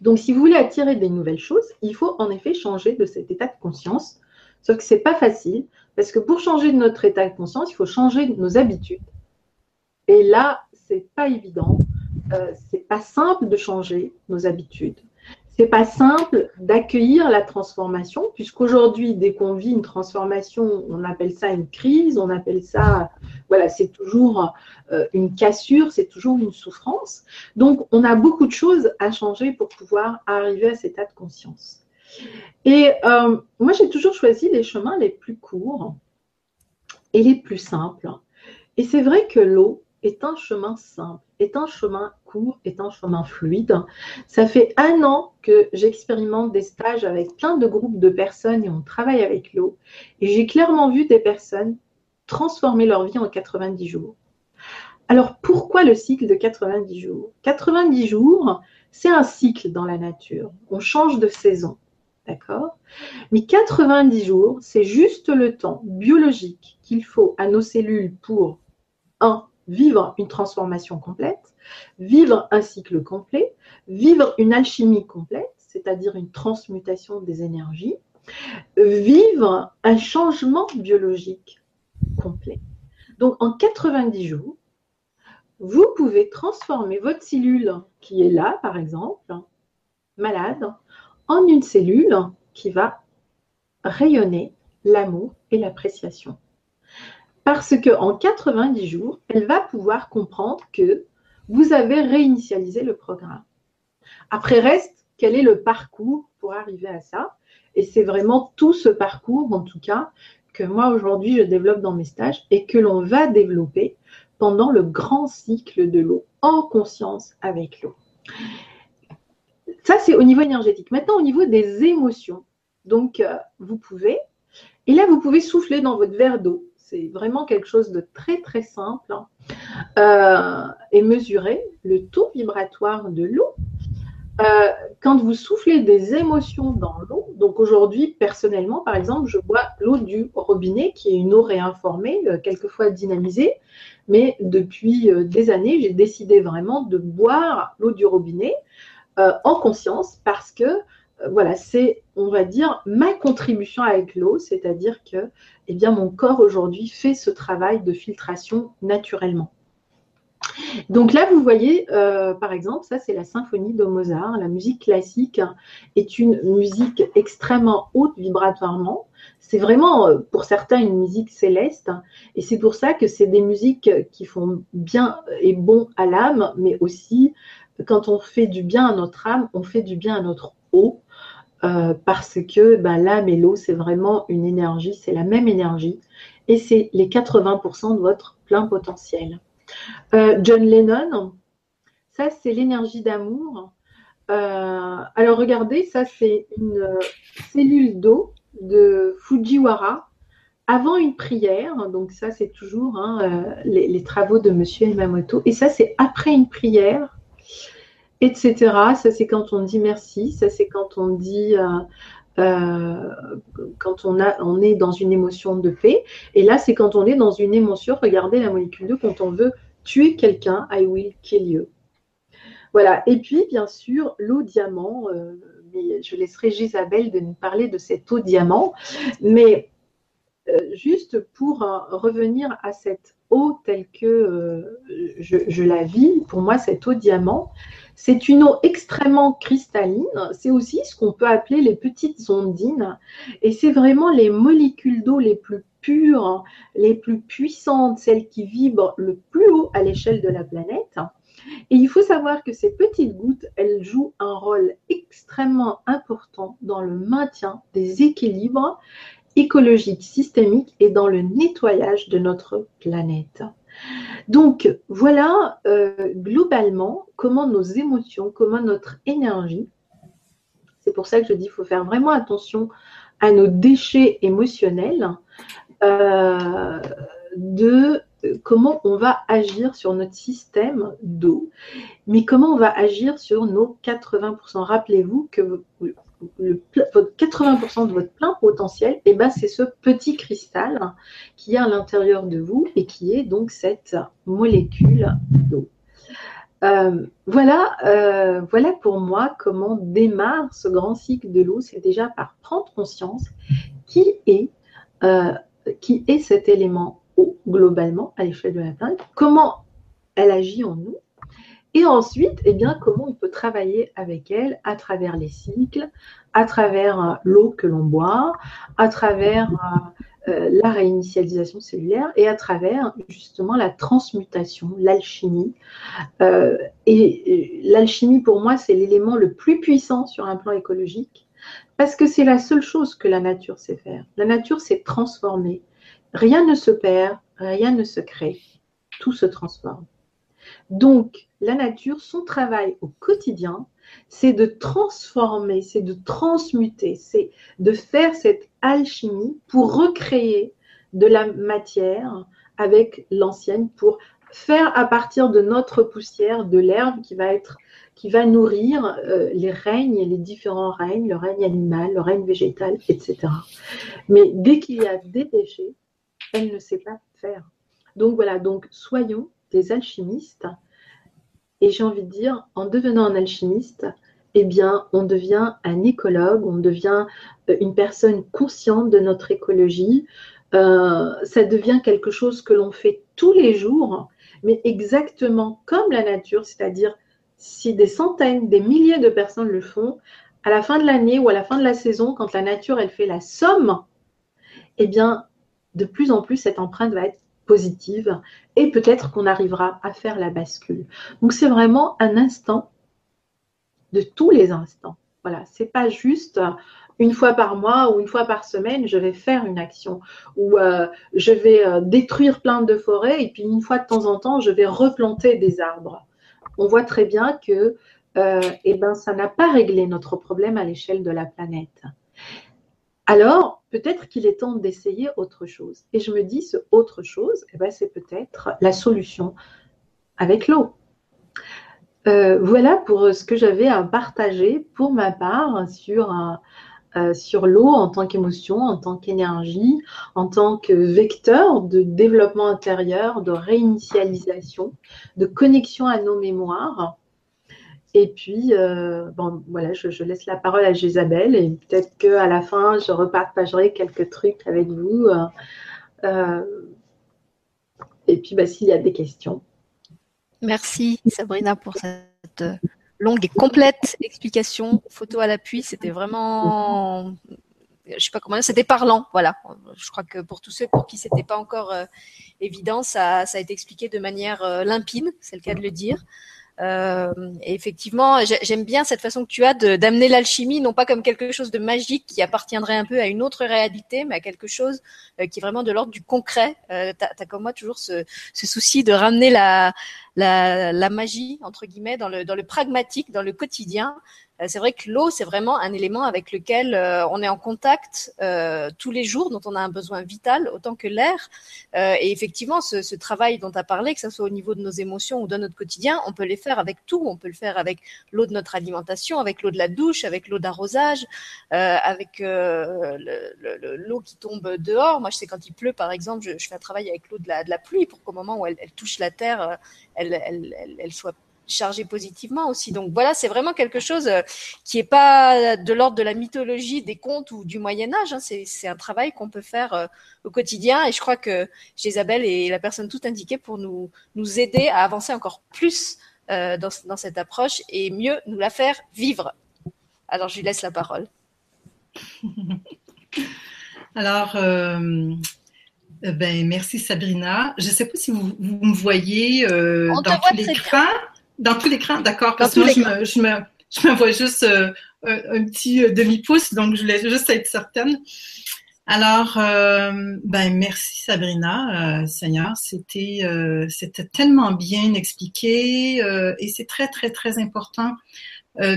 Donc, si vous voulez attirer des nouvelles choses, il faut en effet changer de cet état de conscience. Sauf que ce n'est pas facile, parce que pour changer de notre état de conscience, il faut changer nos habitudes. Et là, c'est pas évident. Euh, c'est pas simple de changer nos habitudes c'est pas simple d'accueillir la transformation, puisqu'aujourd'hui, dès qu'on vit une transformation, on appelle ça une crise, on appelle ça, voilà, c'est toujours euh, une cassure, c'est toujours une souffrance. Donc, on a beaucoup de choses à changer pour pouvoir arriver à cet état de conscience. Et euh, moi, j'ai toujours choisi les chemins les plus courts et les plus simples. Et c'est vrai que l'eau, est un chemin simple, est un chemin court, est un chemin fluide. Ça fait un an que j'expérimente des stages avec plein de groupes de personnes et on travaille avec l'eau. Et j'ai clairement vu des personnes transformer leur vie en 90 jours. Alors pourquoi le cycle de 90 jours? 90 jours, c'est un cycle dans la nature. On change de saison. D'accord? Mais 90 jours, c'est juste le temps biologique qu'il faut à nos cellules pour, un, vivre une transformation complète, vivre un cycle complet, vivre une alchimie complète, c'est-à-dire une transmutation des énergies, vivre un changement biologique complet. Donc en 90 jours, vous pouvez transformer votre cellule qui est là, par exemple, malade, en une cellule qui va rayonner l'amour et l'appréciation parce qu'en 90 jours, elle va pouvoir comprendre que vous avez réinitialisé le programme. Après reste, quel est le parcours pour arriver à ça? Et c'est vraiment tout ce parcours, en tout cas, que moi aujourd'hui je développe dans mes stages et que l'on va développer pendant le grand cycle de l'eau, en conscience avec l'eau. Ça, c'est au niveau énergétique. Maintenant, au niveau des émotions. Donc, euh, vous pouvez, et là, vous pouvez souffler dans votre verre d'eau c'est vraiment quelque chose de très très simple hein. euh, et mesurer le taux vibratoire de l'eau. Euh, quand vous soufflez des émotions dans l'eau, donc aujourd'hui personnellement par exemple, je bois l'eau du robinet qui est une eau réinformée, euh, quelquefois dynamisée, mais depuis des années j'ai décidé vraiment de boire l'eau du robinet en conscience parce que voilà, c'est, on va dire, ma contribution avec l'eau, c'est-à-dire que eh bien, mon corps aujourd'hui fait ce travail de filtration naturellement. Donc là, vous voyez, euh, par exemple, ça c'est la symphonie de Mozart. La musique classique est une musique extrêmement haute vibratoirement. C'est vraiment, euh, pour certains, une musique céleste. Et c'est pour ça que c'est des musiques qui font bien et bon à l'âme, mais aussi, quand on fait du bien à notre âme, on fait du bien à notre Euh, parce que ben, l'âme et l'eau, c'est vraiment une énergie, c'est la même énergie, et c'est les 80% de votre plein potentiel. Euh, John Lennon, Ça, c'est l'énergie d'amour. Euh, alors regardez, ça c'est une cellule d'eau de Fujiwara avant une prière. Donc ça c'est toujours hein, euh, les, travaux de Monsieur Emamoto. Et ça c'est après une prière, etc. Ça c'est quand on dit merci. Ça c'est quand on dit quand on, a, on est dans une émotion de paix. Et là c'est quand on est dans une émotion. Regardez la molécule 2 quand on veut tuer quelqu'un. I will kill you. Voilà. Et puis, bien sûr, l'eau diamant. Euh, je laisserai Gisabelle de nous parler de cette eau diamant. Mais euh, juste pour euh, revenir à cette eau telle que je, la vis, pour moi, cette eau diamant, c'est une eau extrêmement cristalline. C'est aussi ce qu'on peut appeler les petites ondines. Et c'est vraiment les molécules d'eau les plus pures, les plus puissantes, celles qui vibrent le plus haut à l'échelle de la planète. Et il faut savoir que ces petites gouttes, elles jouent un rôle extrêmement important dans le maintien des équilibres écologiques systémiques et dans le nettoyage de notre planète. Donc voilà euh, globalement comment nos émotions, comment notre énergie, c'est pour ça que je dis qu'il faut faire vraiment attention à nos déchets émotionnels, euh, de comment on va agir sur notre système d'eau, mais comment on va agir sur nos 80%. Rappelez-vous que le, 80% de votre plein potentiel, eh ben, c'est ce petit cristal qui est à l'intérieur de vous et qui est donc cette molécule d'eau. Euh, voilà, euh, voilà pour moi comment démarre ce grand cycle de l'eau. C'est déjà par prendre conscience qui est, euh, qui est cet élément globalement à l'échelle de la planète, comment elle agit en nous, et ensuite, eh bien, comment on peut travailler avec elle à travers les cycles, à travers euh, l'eau que l'on boit, à travers euh, euh, la réinitialisation cellulaire et à travers justement la transmutation, l'alchimie. et l'alchimie, pour moi, c'est l'élément le plus puissant sur un plan écologique parce que c'est la seule chose que la nature sait faire. La nature sait transformer. Rien ne se perd, rien ne se crée, tout se transforme. Donc, la nature, son travail au quotidien, c'est de transformer, c'est de transmuter, c'est de faire cette alchimie pour recréer de la matière avec l'ancienne, pour faire à partir de notre poussière de l'herbe qui va être qui va nourrir euh, les règnes, les différents règnes, le règne animal, le règne végétal, etc. Mais dès qu'il y a des déchets, elle ne sait pas faire. Donc voilà, donc soyons alchimistes. Et j'ai envie de dire, en devenant un alchimiste, eh bien, on devient un écologue, on devient euh, une personne consciente de notre écologie. Euh, ça devient quelque chose que l'on fait tous les jours, mais exactement comme la nature, c'est-à-dire si des centaines, des milliers de personnes le font, à la fin de l'année ou à la fin de la saison, quand la nature, elle fait la somme, eh bien, de plus en plus, cette empreinte va être positive et peut-être qu'on arrivera à faire la bascule. Donc, c'est vraiment un instant de tous les instants. Voilà, c'est pas juste une fois par mois ou une fois par semaine, je vais faire une action ou euh, je vais euh, détruire plein de forêts et puis une fois de temps en temps, je vais replanter des arbres. On voit très bien que euh, eh ben, ça n'a pas réglé notre problème à l'échelle de la planète. Alors, peut-être qu'il est temps d'essayer autre chose. Et je me dis, ce autre chose, eh ben, c'est peut-être la solution avec l'eau. Euh, voilà pour ce que j'avais à partager pour ma part euh, sur l'eau en tant qu'émotion, en tant qu'énergie, en tant que vecteur de développement intérieur, de réinitialisation, de connexion à nos mémoires. Et puis, euh, bon, voilà, je, laisse la parole à Gisabelle et peut-être qu'à la fin, je repartagerai quelques trucs avec vous. Euh, euh, et puis, bah, s'il y a des questions. Merci Sabrina pour cette longue et complète explication, photo à l'appui. C'était vraiment, je sais pas comment dire, c'était parlant. Voilà. Je crois que pour tous ceux pour qui c'était pas encore évident, ça, a été expliqué de manière limpide, c'est le cas de le dire. Euh, effectivement, j'aime bien cette façon que tu as d'amener l'alchimie, non pas comme quelque chose de magique qui appartiendrait un peu à une autre réalité, mais à quelque chose euh, qui est vraiment de l'ordre du concret. Euh, tu as, comme moi toujours ce, ce souci de ramener la, la, la, magie, entre guillemets, dans le, dans le pragmatique, dans le quotidien. Euh, c'est vrai que l'eau, c'est vraiment un élément avec lequel euh, on est en contact euh, tous les jours, dont on a un besoin vital, autant que l'air. et effectivement, ce, travail dont tu as parlé, que ce soit au niveau de nos émotions ou de notre quotidien, on peut les faire avec tout. On peut le faire avec l'eau de notre alimentation, avec l'eau de la douche, avec l'eau d'arrosage, avec l'eau qui tombe dehors. Moi, je sais quand il pleut, par exemple, je, fais un travail avec l'eau de la, pluie pour qu'au moment où elle, touche la terre, elle soit chargé positivement aussi. Donc voilà, c'est vraiment quelque chose euh, qui est pas de l'ordre de la mythologie, des contes ou du Moyen Âge. Hein. C'est un travail qu'on peut faire euh, au quotidien. Et je crois que Isabelle est la personne tout indiquée pour nous, nous aider à avancer encore plus euh, dans, dans cette approche et mieux nous la faire vivre. Alors je lui laisse la parole. Alors, euh, ben, merci Sabrina. Je ne sais pas si vous, vous me voyez euh, dans l'écran. Dans tout l'écran, d'accord. Parce que moi, je me, je, me, je me vois juste euh, un, petit euh, demi-pouce, donc je voulais juste être certaine. Alors, euh, ben merci Sabrina, euh, Seigneur, c'était euh, c'était tellement bien expliqué et c'est très très très important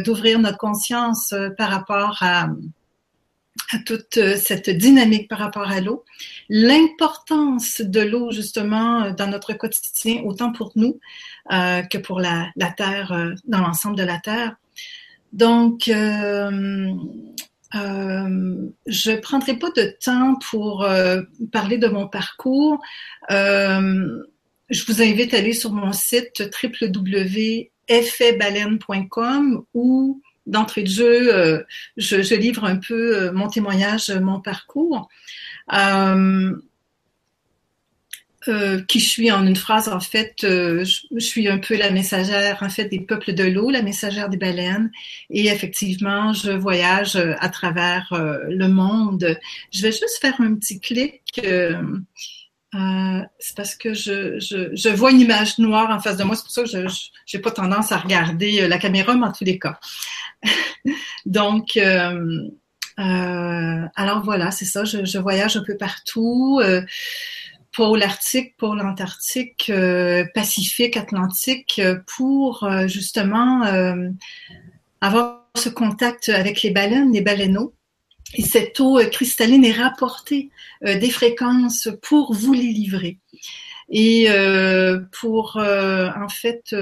d'ouvrir notre conscience par rapport à à toute cette dynamique par rapport à l'eau, l'importance de l'eau justement dans notre quotidien, autant pour nous euh, que pour la, la Terre, euh, dans l'ensemble de la Terre. Donc, euh, euh, je prendrai pas de temps pour euh, parler de mon parcours. Euh, je vous invite à aller sur mon site www.effetbaleine.com où d'entrée de jeu, je, je, livre un peu mon témoignage, mon parcours. Euh, euh, qui je suis en une phrase, en fait, euh, je, suis un peu la messagère, en fait, des peuples de l'eau, la messagère des baleines. Et effectivement, je voyage euh, à travers le monde. Je vais juste faire un petit clic. C'est parce que je, je, je, vois une image noire en face de moi. C'est pour ça que je n'ai pas tendance à regarder la caméra, mais en tous les cas. Donc, alors voilà, c'est ça. Je, je, voyage un peu partout pôle arctique, pôle antarctique, euh, Pacifique, Atlantique, euh, pour euh, justement avoir ce contact avec les baleines, les baleineaux. Et cette eau cristalline est rapportée des fréquences pour vous les livrer. Et pour en fait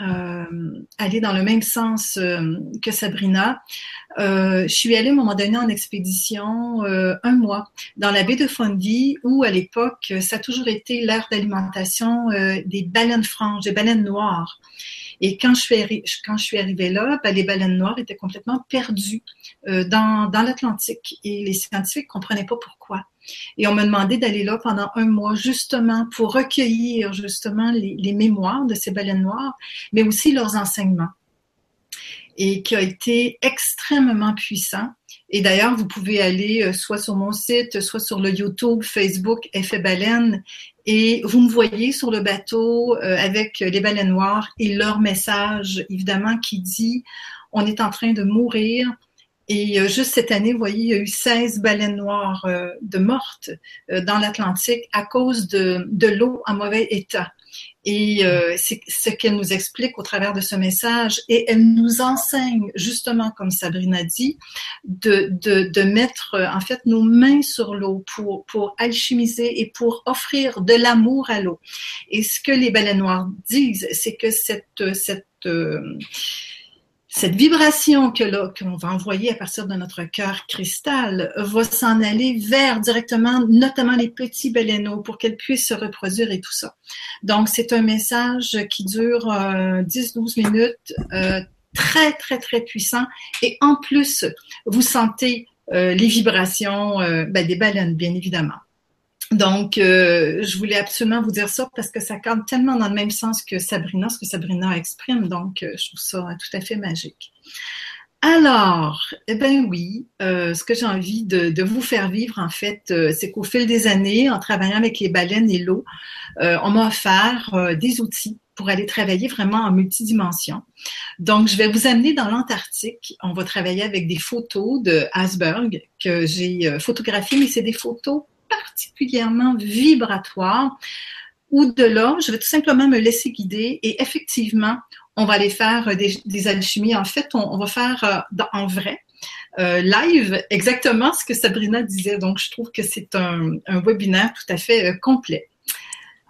euh, aller dans le même sens euh, que Sabrina. Euh, je suis allée à un moment donné en expédition euh, un mois dans la baie de Fundy où à l'époque ça a toujours été l'ère d'alimentation euh, des baleines franches, des baleines noires. Et quand je suis, quand arrivée là, ben, les baleines noires étaient complètement perdues dans, dans l'Atlantique et les scientifiques comprenaient pas pourquoi. Et on m'a demandé d'aller là pendant un mois justement pour recueillir justement les, les, mémoires de ces baleines noires, mais aussi leurs enseignements. Et qui a été extrêmement puissant. Et d'ailleurs, vous pouvez aller euh, soit sur mon site, soit sur le YouTube, Facebook, Effet Baleine, et vous me voyez sur le bateau euh, avec les baleines noires et leur message, évidemment, qui dit on est en train de mourir, et euh, juste cette année, vous voyez, il y a eu 16 baleines noires euh, de mortes dans l'Atlantique à cause de l'eau en mauvais état. Et c'est ce qu'elle nous explique au travers de ce message. Et elle nous enseigne, justement, comme Sabrina dit, de, de, de mettre en fait nos mains sur l'eau pour, pour alchimiser et pour offrir de l'amour à l'eau. Et ce que les baleines noires disent, c'est que cette, cette cette vibration que qu'on va envoyer à partir de notre cœur cristal va s'en aller vers directement, notamment les petits baleineaux pour qu'elles puissent se reproduire et tout ça. Donc, c'est un message qui dure euh, 10-12 minutes, euh, très, très, très puissant. Et en plus, vous sentez euh, les vibrations euh, ben, des baleines, bien évidemment. Donc, euh, je voulais absolument vous dire ça parce que ça cadre tellement dans le même sens que Sabrina, ce que Sabrina exprime. Donc, euh, je trouve ça tout à fait magique. Alors, eh ben oui, euh, ce que j'ai envie de, vous faire vivre, en fait, c'est qu'au fil des années, en travaillant avec les baleines et l'eau, on m'a offert des outils pour aller travailler vraiment en multidimension. Donc, je vais vous amener dans l'Antarctique. On va travailler avec des photos de Asberg que j'ai photographiées, mais c'est des photos particulièrement vibratoires. Ou de là, je vais tout simplement me laisser guider et effectivement, on va aller faire des, alchimies. En fait, on, va faire euh, en vrai, euh, live, exactement ce que Sabrina disait. Donc, je trouve que c'est un, webinaire tout à fait euh, complet.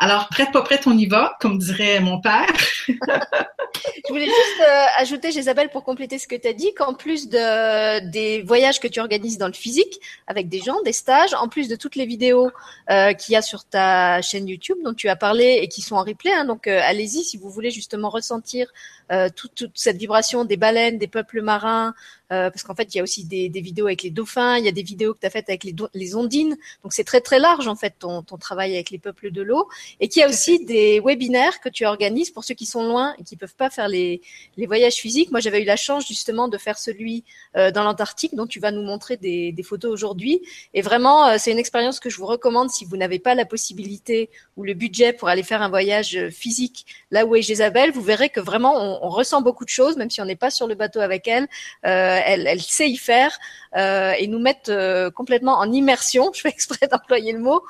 Alors, prête, pas prête, on y va, comme dirait mon père. Je voulais juste euh, ajouter, Isabelle, pour compléter ce que tu as dit, qu'en plus de, des voyages que tu organises dans le physique, avec des gens, des stages, en plus de toutes les vidéos euh, qu'il y a sur ta chaîne YouTube dont tu as parlé et qui sont en replay, hein, donc euh, allez-y si vous voulez justement ressentir euh, toute, toute, cette vibration des baleines, des peuples marins, euh, parce qu'en fait, il y a aussi des, des, vidéos avec les dauphins, il y a des vidéos que tu as faites avec les, les ondines, donc c'est très très large en fait ton, ton travail avec les peuples de l'eau, et qu'il y a aussi des webinaires que tu organises pour ceux qui sont loin et qui peuvent pas faire les, les voyages physiques. Moi, j'avais eu la chance justement de faire celui euh, dans l'Antarctique, dont tu vas nous montrer des, des photos aujourd'hui, et vraiment, euh, c'est une expérience que je vous recommande si vous n'avez pas la possibilité ou le budget pour aller faire un voyage physique là où est Isabelle, vous verrez que vraiment on, on, ressent beaucoup de choses, même si on n'est pas sur le bateau avec elle. Euh, elle, sait y faire euh, et nous mettre euh, complètement en immersion. Je fais exprès d'employer le mot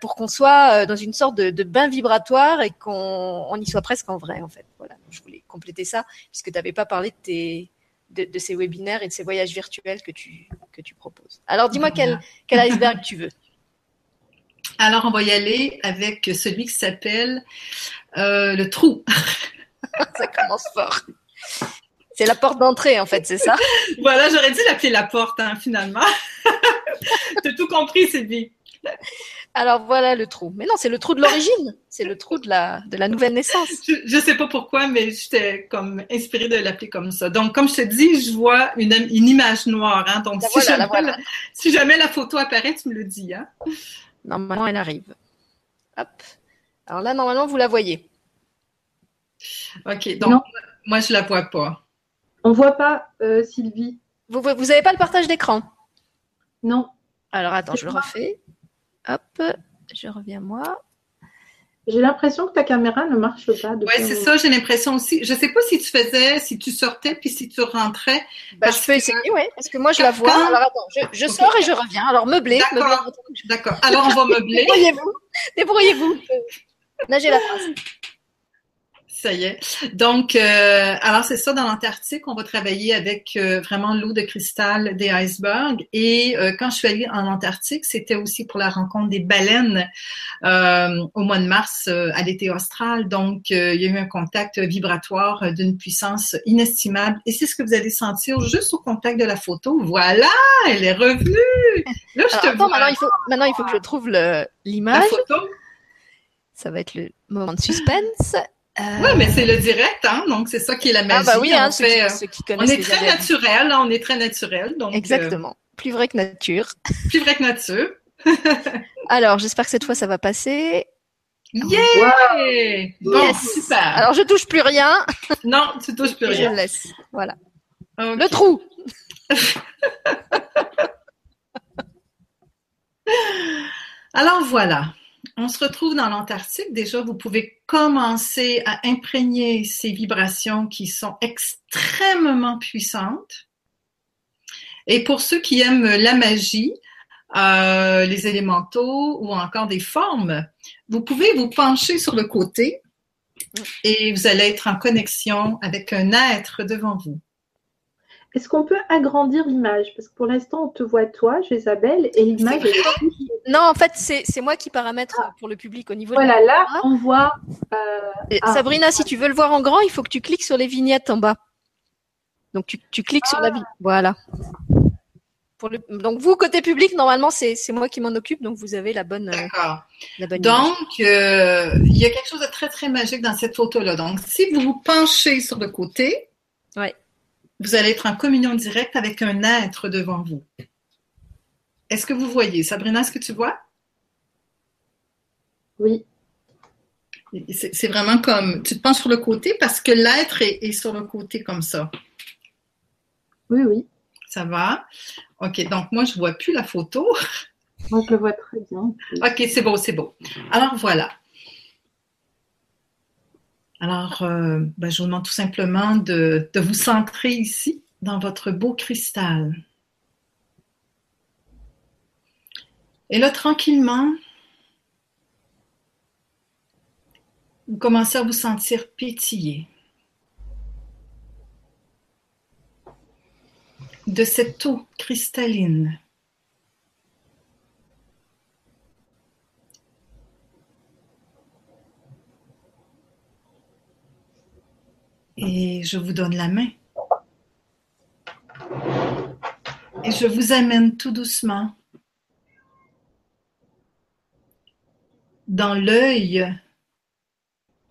pour qu'on soit dans une sorte de, bain vibratoire et qu'on on y soit presque en vrai en fait. Voilà, je voulais compléter ça puisque tu n'avais pas parlé de ces webinaires et de ces voyages virtuels que tu proposes. Alors dis-moi quel iceberg tu veux. Alors on va y aller avec celui qui s'appelle le trou. ça commence fort. C'est la porte d'entrée, en fait, c'est ça? voilà, j'aurais dû l'appeler la porte, hein, finalement. Tu as tout compris, Sylvie. Alors voilà le trou. Mais non, c'est le trou de l'origine. C'est le trou de la, de la nouvelle naissance. Je ne sais pas pourquoi, mais j'étais comme inspirée de l'appeler comme ça. Donc, comme je te dis, je vois une, une image noire. Hein. Donc, si, jamais, la, si, jamais la, photo apparaît, tu me le dis. Hein. Normalement, elle arrive. Hop. Alors là, normalement, vous la voyez. OK. Donc, moi, je ne la vois pas. On ne voit pas, euh, Sylvie. Vous n'avez pas le partage d'écran? Non. Alors, attends, je le refais. Hop, je reviens moi. J'ai l'impression que ta caméra ne marche pas. Oui, c'est ça, j'ai l'impression aussi. Je ne sais pas si tu faisais, si tu sortais, puis si tu rentrais. Bah, je peux essayer, oui, parce que moi, je la vois. Alors, attends, je, je sors et je reviens. Alors, meubler. D'accord, alors on va meubler. Débrouillez-vous. Débrouillez-vous. Nagez la phrase. Ça y est. Donc, euh, alors c'est ça, dans l'Antarctique, on va travailler avec euh, vraiment l'eau de cristal des icebergs. Et euh, quand je suis allée en Antarctique, c'était aussi pour la rencontre des baleines euh, au mois de mars euh, à l'été austral. Donc, il y a eu un contact vibratoire d'une puissance inestimable. Et c'est ce que vous allez sentir juste au contact de la photo. Voilà, elle est revenue. Là, je te attends, maintenant il, faut, maintenant, il faut que je trouve l'image. La photo. Ça va être le moment de suspense. Euh... Oui, mais c'est le direct, hein? donc c'est ça qui est la magie. Ah bah oui, hein, on, fait, ceux qui, ceux qui on est très naturel, on est très naturel. Donc, Exactement, euh... plus vrai que nature. Plus vrai que nature. Alors, j'espère que cette fois ça va passer. Yeah! Wow. Bon, yes. super. Alors, je touche plus rien. Non, tu touches plus rien. Je laisse. Voilà. Okay. Le trou. Alors voilà on se retrouve dans l'Antarctique. Déjà, vous pouvez commencer à imprégner ces vibrations qui sont extrêmement puissantes. Et pour ceux qui aiment la magie, euh, les élémentaux ou encore des formes, vous pouvez vous pencher sur le côté et vous allez être en connexion avec un être devant vous. Est-ce qu'on peut agrandir l'image? Parce que pour l'instant, on te voit toi, Isabelle, et l'image est, Non, en fait, c'est moi qui paramètre ah. pour le public au niveau voilà, de Voilà, là, on voit. Euh... Ah. Sabrina, si tu veux le voir en grand, il faut que tu cliques sur les vignettes en bas. Donc, tu, tu cliques ah. sur la vignette. Voilà. Pour le... Donc, vous, côté public, normalement, c'est moi qui m'en occupe, donc vous avez la bonne. D'accord. Euh, donc, euh, il y a quelque chose de très, très magique dans cette photo-là. Donc, si vous vous penchez sur le côté, ouais vous allez être en communion directe avec un être devant vous. Est-ce que vous voyez? Sabrina, est-ce que tu vois? Oui. C'est vraiment comme, tu te penches sur le côté parce que l'être est, est, sur le côté comme ça. Oui, oui. Ça va? OK, donc moi, je ne vois plus la photo. Moi, je le vois très bien. OK, c'est beau, c'est beau. Alors, voilà. Alors, euh, ben, je vous demande tout simplement de, de vous centrer ici, dans votre beau cristal. Et là, tranquillement, vous commencez à vous sentir pétiller. de cette eau cristalline. Et je vous donne la main. Et je vous amène tout doucement dans l'œil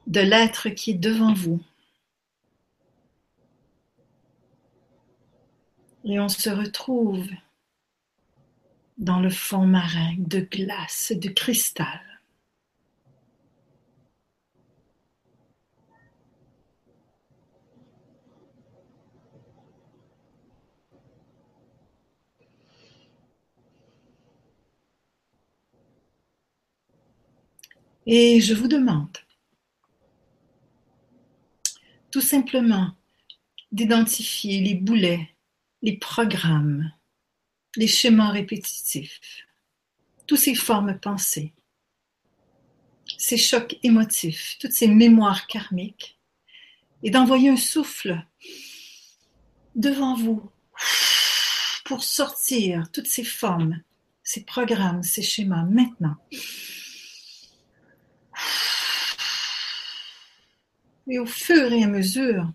de l'être qui est devant vous. Et on se retrouve dans le fond marin de glace, de cristal. Et je vous demande tout simplement d'identifier les boulets les programmes, les schémas répétitifs, toutes ces formes pensées, ces chocs émotifs, toutes ces mémoires karmiques, et d'envoyer un souffle devant vous pour sortir toutes ces formes, ces programmes, ces schémas maintenant. Et au fur et à mesure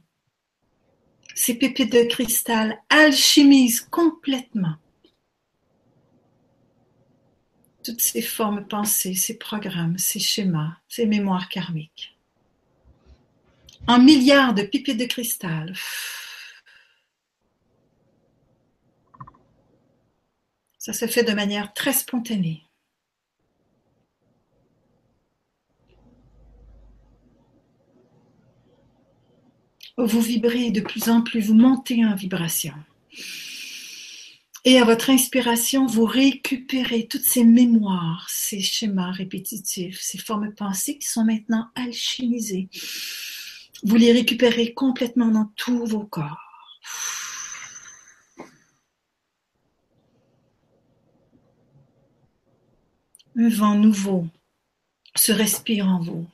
ces pépites de cristal alchimisent complètement toutes ces formes pensées, ces programmes, ces schémas, ces mémoires karmiques. En milliards de pépites de cristal. Ça se fait de manière très spontanée. Vous vibrez de plus en plus, vous montez en vibration. Et à votre inspiration, vous récupérez toutes ces mémoires, ces schémas répétitifs, ces formes pensées qui sont maintenant alchimisées. Vous les récupérez complètement dans tous vos corps. Un vent nouveau se respire en vous.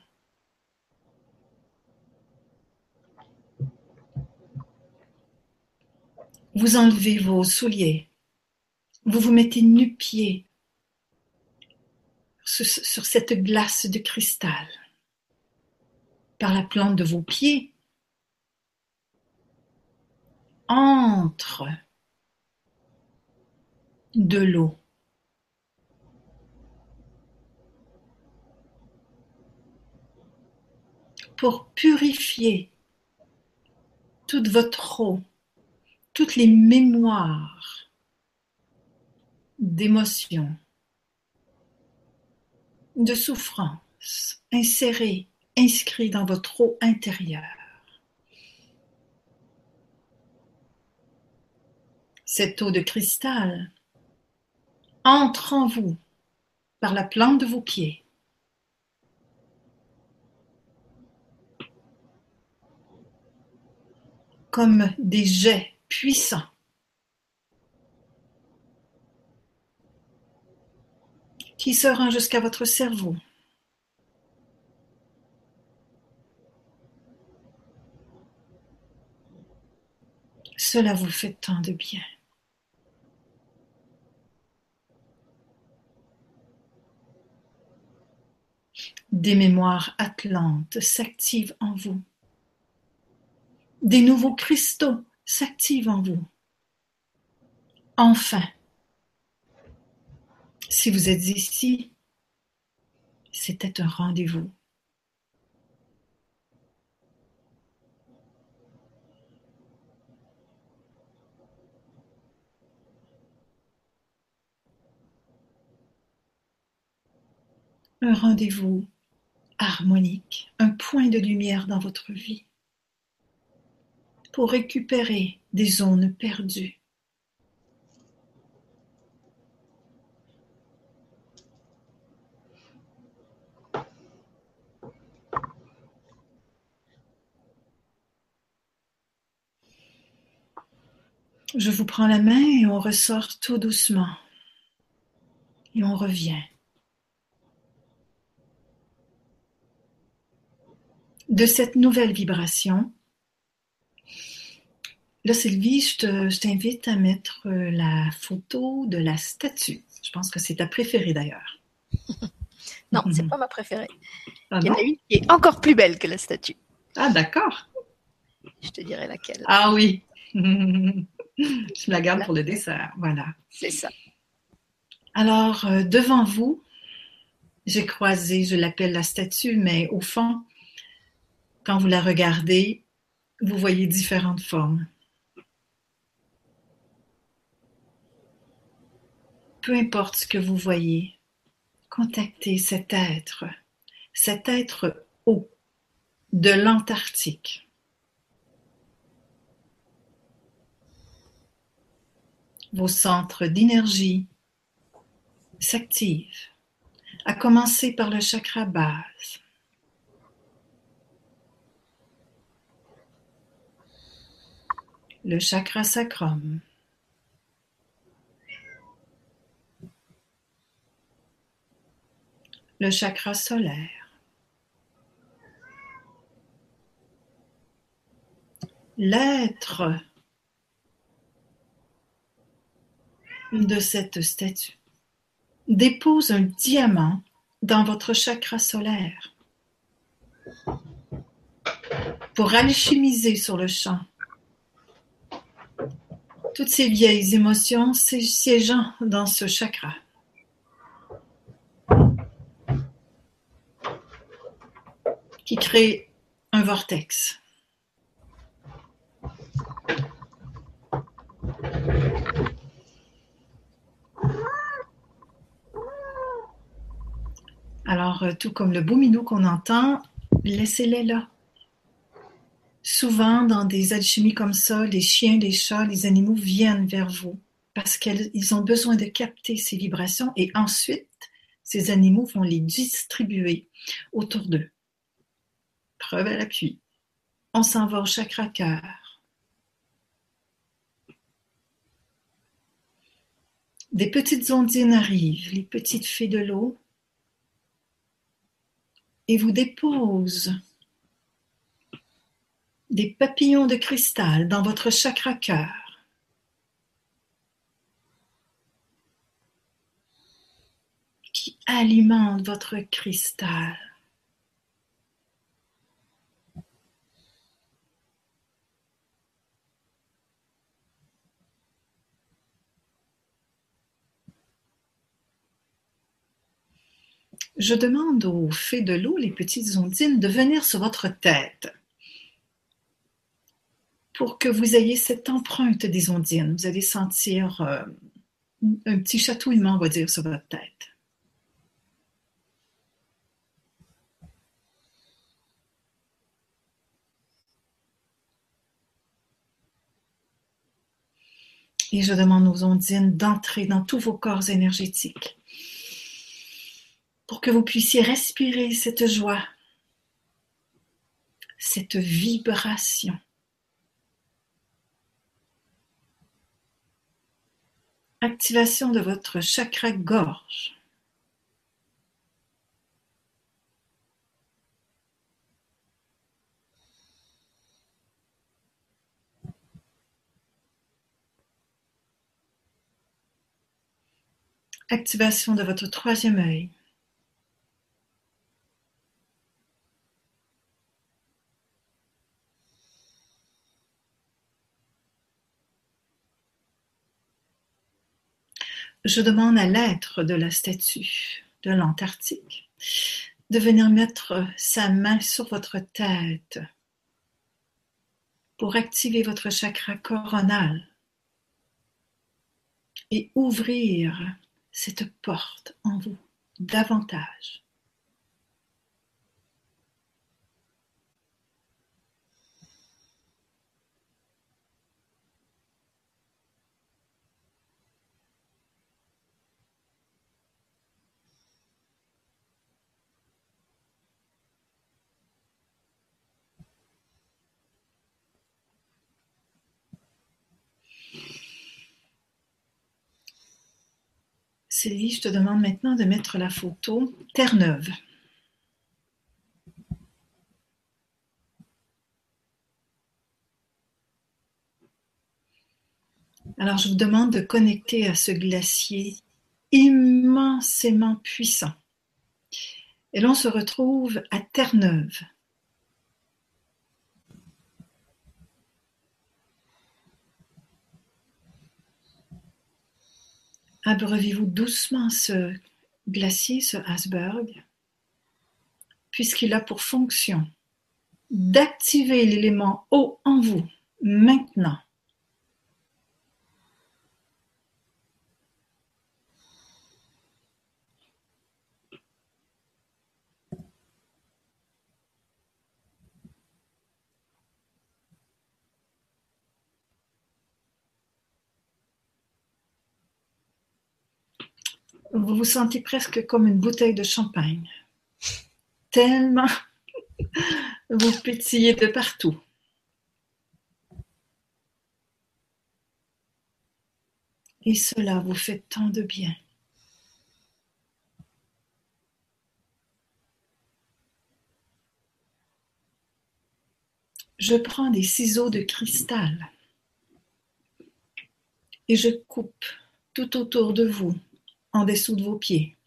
Vous enlevez vos souliers. Vous vous mettez nu-pied sur cette glace de cristal. Par la plante de vos pieds, entre de l'eau. Pour purifier toute votre eau toutes les mémoires d'émotions, de souffrance insérées, inscrites dans votre eau intérieure. Cette eau de cristal entre en vous par la plante de vos pieds. Comme des jets puissant. qui se rend jusqu'à votre cerveau. Cela vous fait tant de bien. Des mémoires atlantes s'activent en vous. Des nouveaux cristaux s'active en vous. Enfin, si vous êtes ici, c'était un rendez-vous. Un rendez-vous harmonique, un point de lumière dans votre vie pour récupérer des zones perdues. Je vous prends la main et on ressort tout doucement. Et on revient. De cette nouvelle vibration, là Sylvie, je t'invite à mettre euh, la photo de la statue. Je pense que c'est ta préférée d'ailleurs. non, c'est pas ma préférée. Ah Il y en a une qui est encore plus belle que la statue. Ah d'accord. Je te dirai laquelle. Ah oui. Je la garde pour le dessert. Voilà. C'est ça. Alors, euh, devant vous, j'ai croisé, je l'appelle la statue, mais au fond, quand vous la regardez, vous voyez différentes formes. Peu importe ce que vous voyez, contactez cet être, cet être haut de l'Antarctique. vos centres d'énergie s'activent, à commencer par le chakra base. Le chakra sacrum. Le chakra solaire. L'être de cette statue dépose un diamant dans votre chakra solaire pour alchimiser sur le champ toutes ces vieilles émotions siégeant dans ce chakra. Qui crée un vortex. Alors, euh, tout comme le beau qu'on entend, laissez-les là. Souvent, dans des alchimies comme ça, les chiens, les chats, les animaux viennent vers vous parce qu'ils ont besoin de capter ces vibrations et ensuite, ces animaux vont les distribuer autour d'eux. Preuve à l'appui. On s'en va au chakra cœur. Des petites ondines arrivent, les petites fées de l'eau, et vous dépose des papillons de cristal dans votre chakra cœur. qui alimentent votre cristal. Je demande aux fées de l'eau, les petites ondines, de venir sur votre tête pour que vous ayez cette empreinte des ondines. Vous allez sentir euh, un petit chatouillement, on va dire, sur votre tête. Et je demande aux ondines d'entrer dans tous vos corps énergétiques pour que vous puissiez respirer cette joie, cette vibration. Activation de votre chakra gorge. Activation de votre troisième œil. Je demande à l'être de la statue de l'Antarctique de venir mettre sa main sur votre tête pour activer votre chakra coronal et ouvrir cette porte en vous davantage. Sylvie, je te demande maintenant de mettre la photo Terre-Neuve. Alors, je vous demande de connecter à ce glacier immensément puissant. Et l'on se retrouve à Terre-Neuve. Abreuvez-vous doucement ce glacier, ce iceberg, puisqu'il a pour fonction d'activer l'élément eau en vous maintenant vous vous sentez presque comme une bouteille de champagne. Tellement vous pétillez de partout. Et cela vous fait tant de bien. Je prends des ciseaux de cristal et je coupe tout autour de vous en dessous de vos pieds.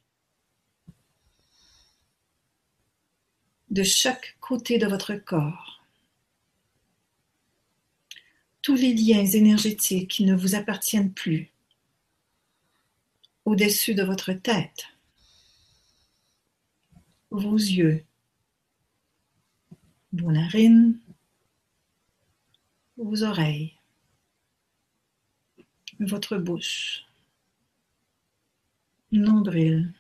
De chaque côté de votre corps. Tous les liens énergétiques qui ne vous appartiennent plus. Au-dessus de votre tête. Vos yeux. Vos narines. Vos oreilles. Votre bouche nombril,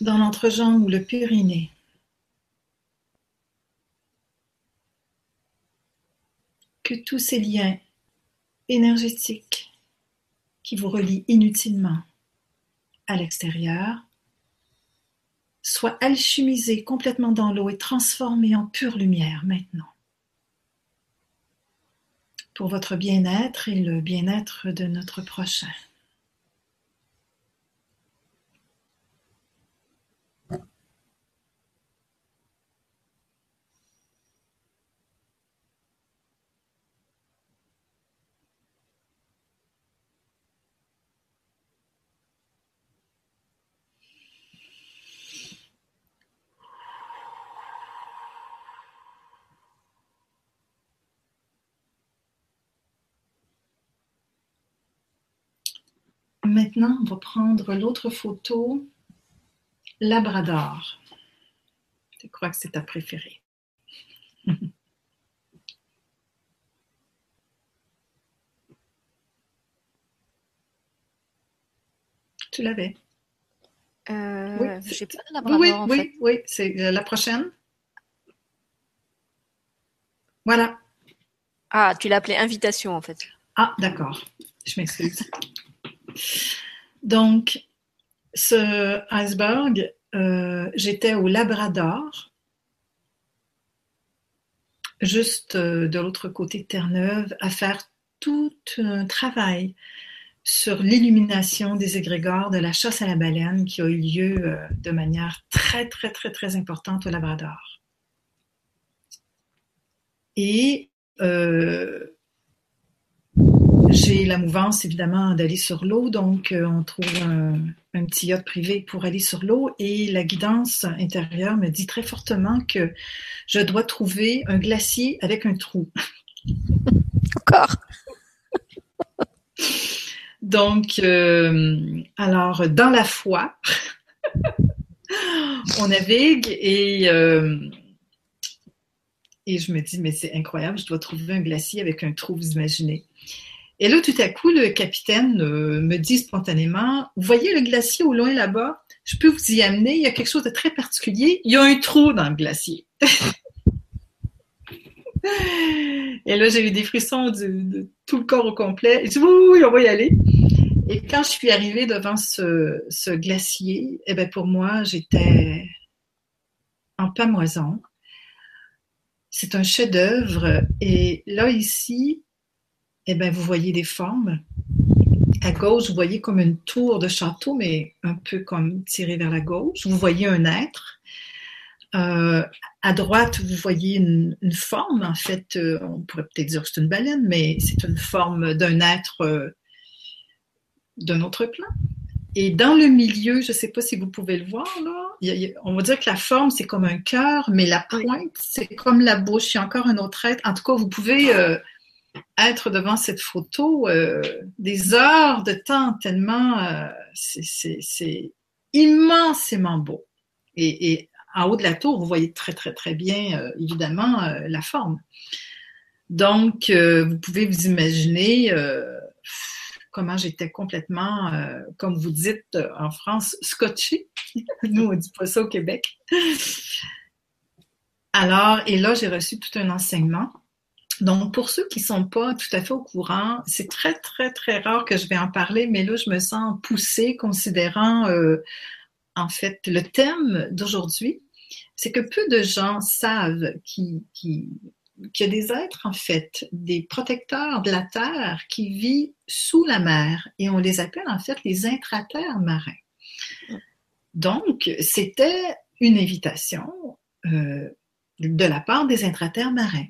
dans l'entrejambe ou le périnée. Que tous ces liens énergétiques qui vous relient inutilement à l'extérieur soient alchimisés complètement dans l'eau et transformés en pure lumière maintenant pour votre bien-être et le bien-être de notre prochain. Maintenant, on va prendre l'autre photo, Labrador. Je crois que c'est ta préférée. tu l'avais? Euh, Oui, pas de Labrador, oui, en oui, fait. oui, c'est euh, la prochaine. Voilà. Ah, tu l'as appelé invitation en fait. Ah, d'accord. Je m'excuse. Donc, ce iceberg, euh, j'étais au Labrador, juste euh, de l'autre côté de Terre-Neuve, à faire tout un travail sur l'illumination des égrégores de la chasse à la baleine qui a eu lieu euh, de manière très, très, très, très importante au Labrador. Et j'ai la mouvance évidemment d'aller sur l'eau, donc euh, on trouve un, un, petit yacht privé pour aller sur l'eau et la guidance intérieure me dit très fortement que je dois trouver un glacier avec un trou. Encore. donc, euh, alors dans la foi, on navigue et euh, et je me dis mais c'est incroyable, je dois trouver un glacier avec un trou, vous imaginez. Et là, tout à coup, le capitaine euh, me dit spontanément, vous voyez le glacier au loin là-bas? Je peux vous y amener. Il y a quelque chose de très particulier. Il y a un trou dans le glacier. Et là, j'ai eu des frissons de, tout le corps au complet. Je dis, oui, oui, on va y aller. Et quand je suis arrivée devant ce, glacier, eh ben pour moi, j'étais en pamoison. C'est un chef-d'œuvre. Et là, ici, eh bien, vous voyez des formes à gauche, vous voyez comme une tour de château, mais un peu comme tirée vers la gauche. Vous voyez un être. Euh, à droite, vous voyez une, forme. En fait, euh, on pourrait peut-être dire que c'est une baleine, mais c'est une forme d'un être euh, d'un autre plan. Et dans le milieu, je ne sais pas si vous pouvez le voir, là, on va dire que la forme, c'est comme un cœur, mais la pointe, c'est comme la bouche. Il y a encore un autre être. En tout cas, vous pouvez être devant cette photo des heures de temps, tellement c'est immensément beau. Et, en haut de la tour, vous voyez très, très, très bien, euh, évidemment, euh, la forme. Donc, euh, vous pouvez vous imaginer comment j'étais complètement, comme vous dites en France, scotché. Nous, on dit pas ça au Québec. Alors, et là, j'ai reçu tout un enseignement. Donc, pour ceux qui sont pas tout à fait au courant, c'est très, très, très rare que je vais en parler, mais là, je me sens poussée considérant en fait, le thème d'aujourd'hui, c'est que peu de gens savent qu'il y a des êtres, en fait, des protecteurs de la Terre qui vivent sous la mer et on les appelle en fait les intraterres marins. Donc, c'était une invitation euh, de la part des intraterres marins.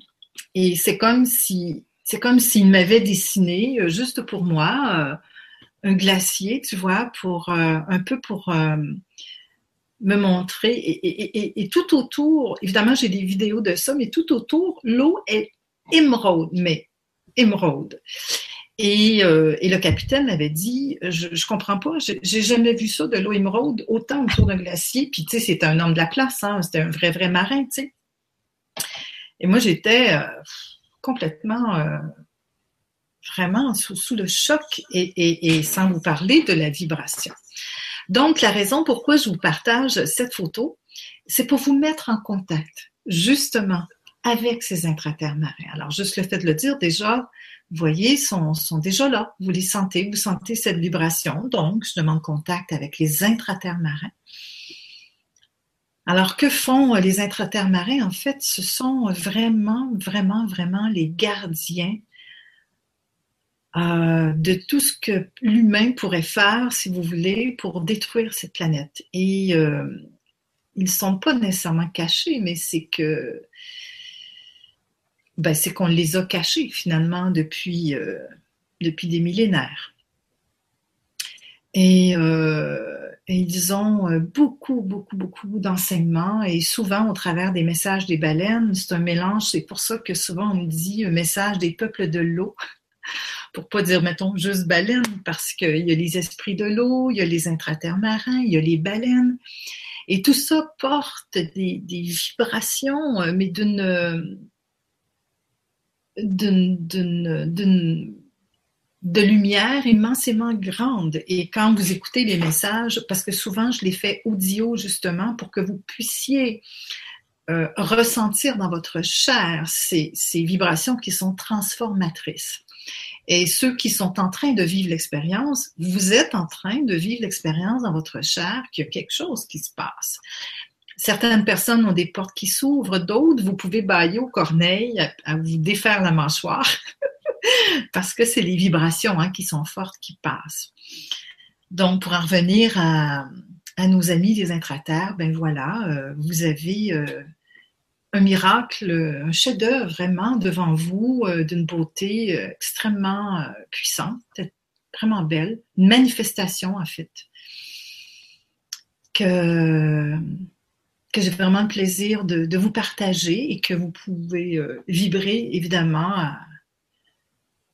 Et c'est comme si c'est comme s'ils m'avaient dessiné euh, juste pour moi euh, un glacier, tu vois, pour euh, un peu pour me montrer. Et, tout autour, évidemment, j'ai des vidéos de ça, mais tout autour, l'eau est émeraude, mais émeraude. Et, le capitaine m'avait dit, je, je comprends pas, j'ai jamais vu ça de l'eau émeraude autant autour d'un glacier. Puis tu sais, c'était un homme de la place, hein, c'était un vrai vrai marin, tu sais. Et moi, j'étais complètement vraiment sous, le choc et, sans vous parler de la vibration. Donc, la raison pourquoi je vous partage cette photo, c'est pour vous mettre en contact, justement, avec ces intraterres marins. Alors, juste le fait de le dire, déjà, vous voyez, sont, sont déjà là. Vous les sentez, vous sentez cette vibration. Donc, je demande contact avec les intraterres marins. Alors, que font les intraterres marins? En fait, ce sont vraiment, vraiment, vraiment les gardiens euh, de tout ce que l'humain pourrait faire, si vous voulez, pour détruire cette planète. Et euh, ils ne sont pas nécessairement cachés, mais c'est que ben, c'est qu'on les a cachés finalement euh, depuis des millénaires. Et, et ils ont beaucoup, beaucoup, beaucoup d'enseignements. Et souvent au travers des messages des baleines, c'est un mélange, c'est pour ça que souvent on dit un message des peuples de l'eau. Pour pas dire, mettons, juste baleine, parce qu'il y a les esprits de l'eau, il y a les intraterres marins, il y a les baleines. Et tout ça porte des, vibrations, euh, mais d'une, d'une, de lumière immensément grande. Et quand vous écoutez les messages, parce que souvent je les fais audio justement pour que vous puissiez euh, ressentir dans votre chair ces, ces vibrations qui sont transformatrices. Et ceux qui sont en train de vivre l'expérience, vous êtes en train de vivre l'expérience dans votre chair qu'il y a quelque chose qui se passe. Certaines personnes ont des portes qui s'ouvrent, d'autres, vous pouvez bailler au corneille, à, vous défaire la mâchoire, parce que c'est les vibrations hein, qui sont fortes qui passent. Donc, pour en revenir à, nos amis des intraterres, ben voilà, euh, vous avez euh, un miracle, un chef-d'œuvre vraiment devant vous, euh, d'une beauté extrêmement puissante, vraiment belle, une manifestation en fait, que, que j'ai vraiment le plaisir de, vous partager et que vous pouvez vibrer évidemment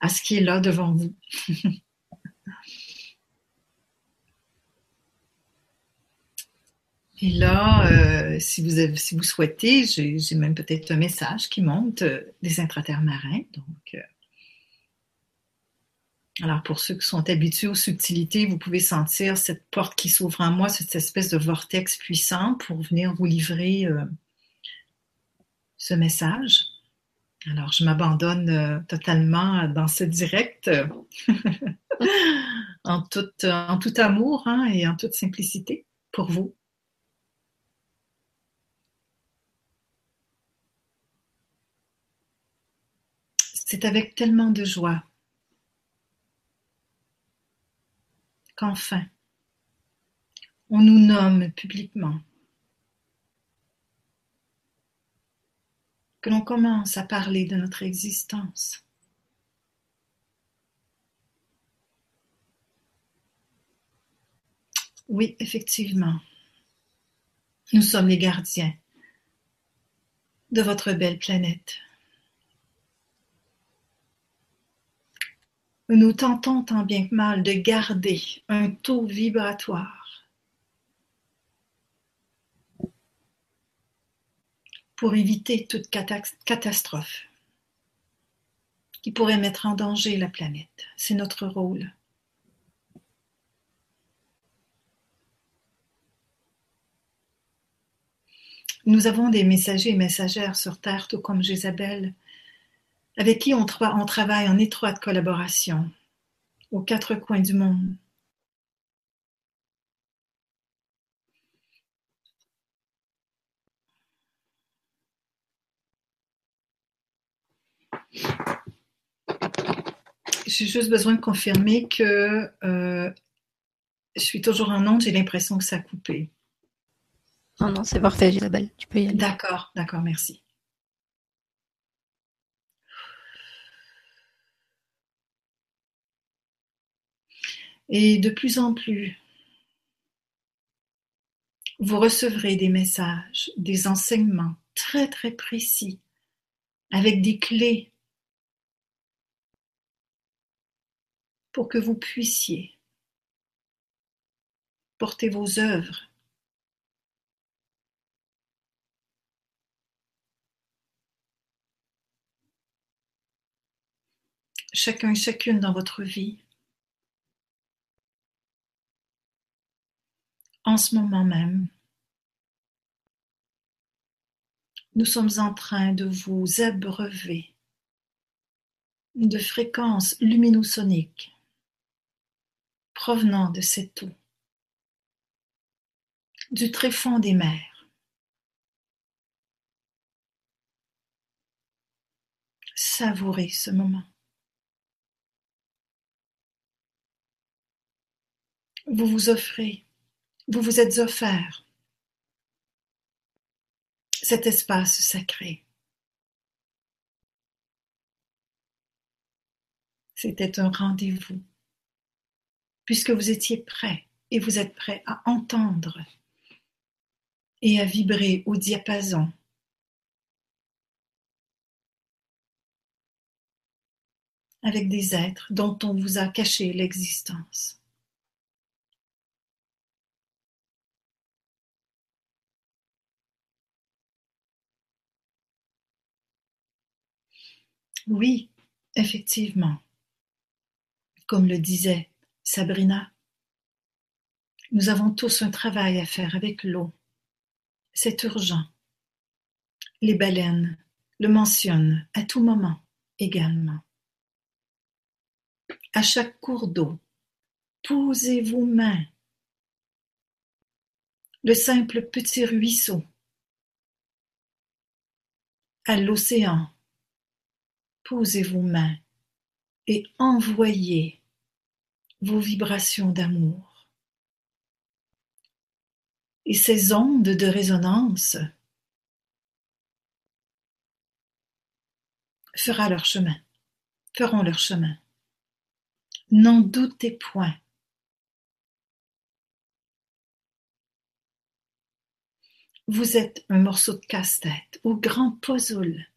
à, ce qui est là devant vous. Et là, euh, si, vous avez, si vous souhaitez, j'ai même peut-être un message qui monte euh, des intraterres marins. Donc, euh, alors pour ceux qui sont habitués aux subtilités, vous pouvez sentir cette porte qui s'ouvre en moi, cette espèce de vortex puissant pour venir vous livrer ce message. Alors je m'abandonne totalement dans ce direct, en, tout, en tout amour hein, et en toute simplicité pour vous. C'est avec tellement de joie qu'enfin on nous nomme publiquement, que l'on commence à parler de notre existence. Oui, effectivement, nous sommes les gardiens de votre belle planète. Nous tentons tant bien que mal de garder un taux vibratoire pour éviter toute catastrophe qui pourrait mettre en danger la planète. C'est notre rôle. Nous avons des messagers et messagères sur Terre, tout comme Jézabel, avec qui on, on travaille en étroite collaboration aux quatre coins du monde. J'ai juste besoin de confirmer que euh, je suis toujours en onde, j'ai l'impression que ça a coupé. Non, non, c'est parfait, Isabelle. Tu peux y aller. D'accord, d'accord, merci. Et de plus en plus, vous recevrez des messages, des enseignements très très précis, avec des clés pour que vous puissiez porter vos œuvres chacun et chacune dans votre vie. En ce moment même, nous sommes en train de vous abreuver de fréquences luminosoniques provenant de cette eau, du tréfonds des mers. Savourez ce moment. Vous vous offrez, vous vous êtes offert cet espace sacré. C'était un rendez-vous, puisque vous étiez prêt et vous êtes prêt à entendre et à vibrer au diapason avec des êtres dont on vous a caché l'existence. Oui, effectivement. Comme le disait Sabrina, nous avons tous un travail à faire avec l'eau. C'est urgent. Les baleines le mentionnent à tout moment également. À chaque cours d'eau, posez vos mains. Le simple petit ruisseau. À l'océan, posez vos mains et envoyez vos vibrations d'amour. Et ces ondes de résonance fera leur chemin, feront leur chemin. N'en doutez point. Vous êtes un morceau de casse-tête au grand puzzle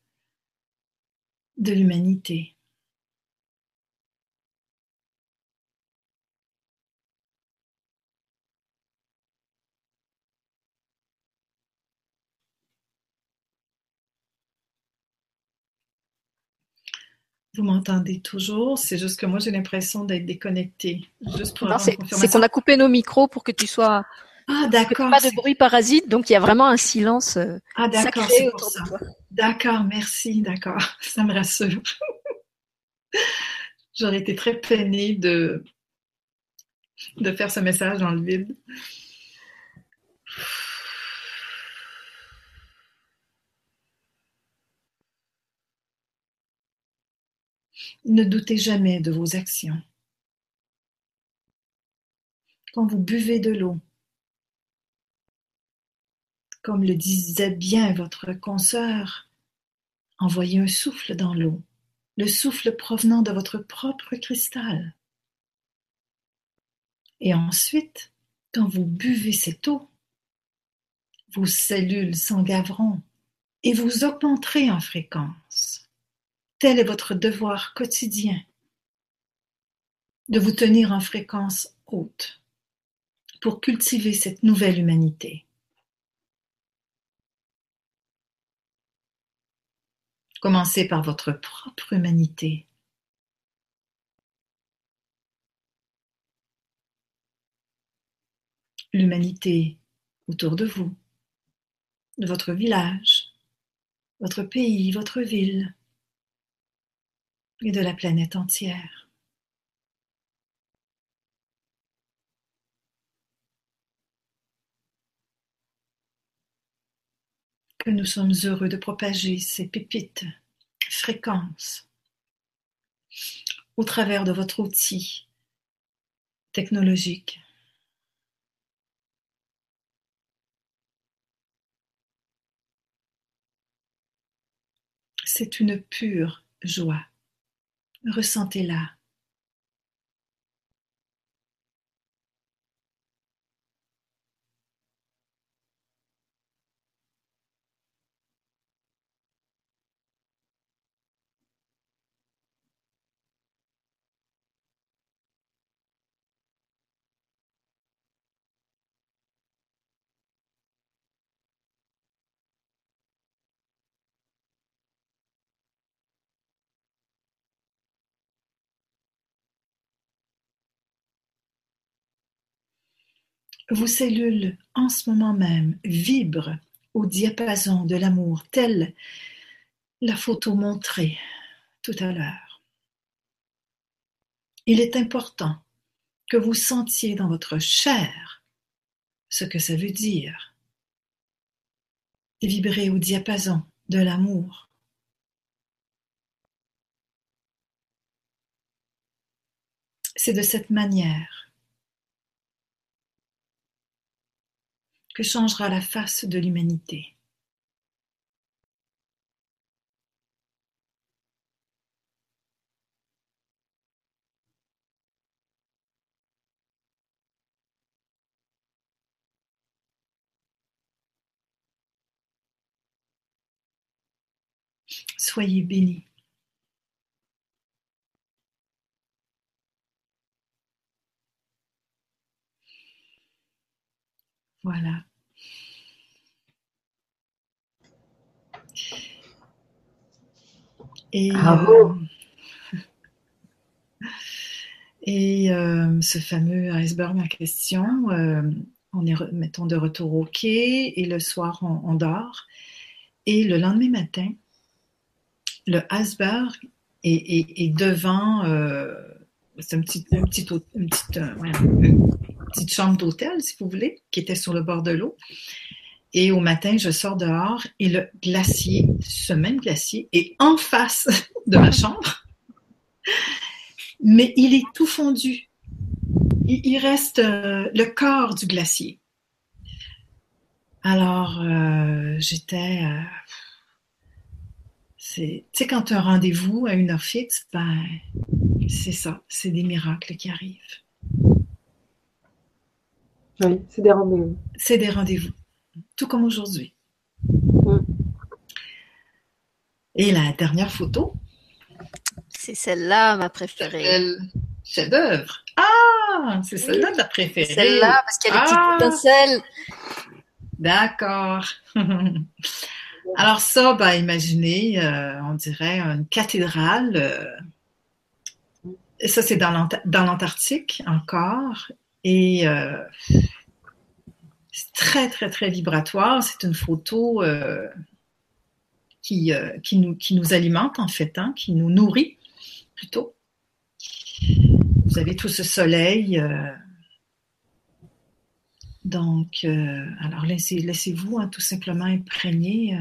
de l'humanité. Vous m'entendez toujours? C'est juste que moi, j'ai l'impression d'être déconnectée. Juste pour c'est qu'on a coupé nos micros pour que tu sois. Ah, d'accord. Pas de bruit parasite, donc il y a vraiment un silence. Euh, ah, d'accord, c'est pour ça. D'accord, merci, d'accord. Ça me rassure. J'aurais été très peinée de, de faire ce message dans le vide. Ne doutez jamais de vos actions. quand vous buvez de l'eau. Comme le disait bien votre consoeur, envoyez un souffle dans l'eau, le souffle provenant de votre propre cristal. Et ensuite, quand vous buvez cette eau, vos cellules s'engaveront et vous augmenterez en fréquence. Tel est votre devoir quotidien de vous tenir en fréquence haute pour cultiver cette nouvelle humanité. Commencez par votre propre humanité. L'humanité autour de vous, de votre village, votre pays, votre ville et de la planète entière. Que nous sommes heureux de propager ces pépites, fréquences, au travers de votre outil technologique. C'est une pure joie. Ressentez-la. Vos cellules en ce moment même vibrent au diapason de l'amour, telle la photo montrée tout à l'heure. Il est important que vous sentiez dans votre chair ce que ça veut dire. Vibrer au diapason de l'amour. C'est de cette manière que changera la face de l'humanité. Soyez bénis. Voilà. Et, euh, et euh, ce fameux iceberg en question, euh, on est, mettons, de retour au quai et le soir, on, dort. Et le lendemain matin, le iceberg est, devant, c'est un petit, une petite, une petite, petite chambre d'hôtel, si vous voulez, qui était sur le bord de l'eau. Et au matin, je sors dehors et le glacier, ce même glacier, est en face de ma chambre. Mais il est tout fondu. Il, reste euh, le corps du glacier. Alors, euh, j'étais... Euh, tu sais, quand tu as un rendez-vous à une heure fixe, ben, c'est ça, c'est des miracles qui arrivent. Oui, c'est des rendez-vous. C'est des rendez-vous, tout comme aujourd'hui. Et la dernière photo? C'est celle-là, ma préférée. Chef d'œuvre. Ah, c'est celle-là ta préférée. Celle-là, parce qu'elle est ah. D'accord. Alors ça, bah, imaginez, euh, on dirait une cathédrale. Euh, ça, c'est dans l'Antarctique encore. Et euh, c'est très, très, très vibratoire. C'est une photo qui, qui, nous, qui nous alimente, en fait, hein, qui nous nourrit plutôt. Vous avez tout ce soleil. Donc, alors laissez-vous hein, tout simplement imprégner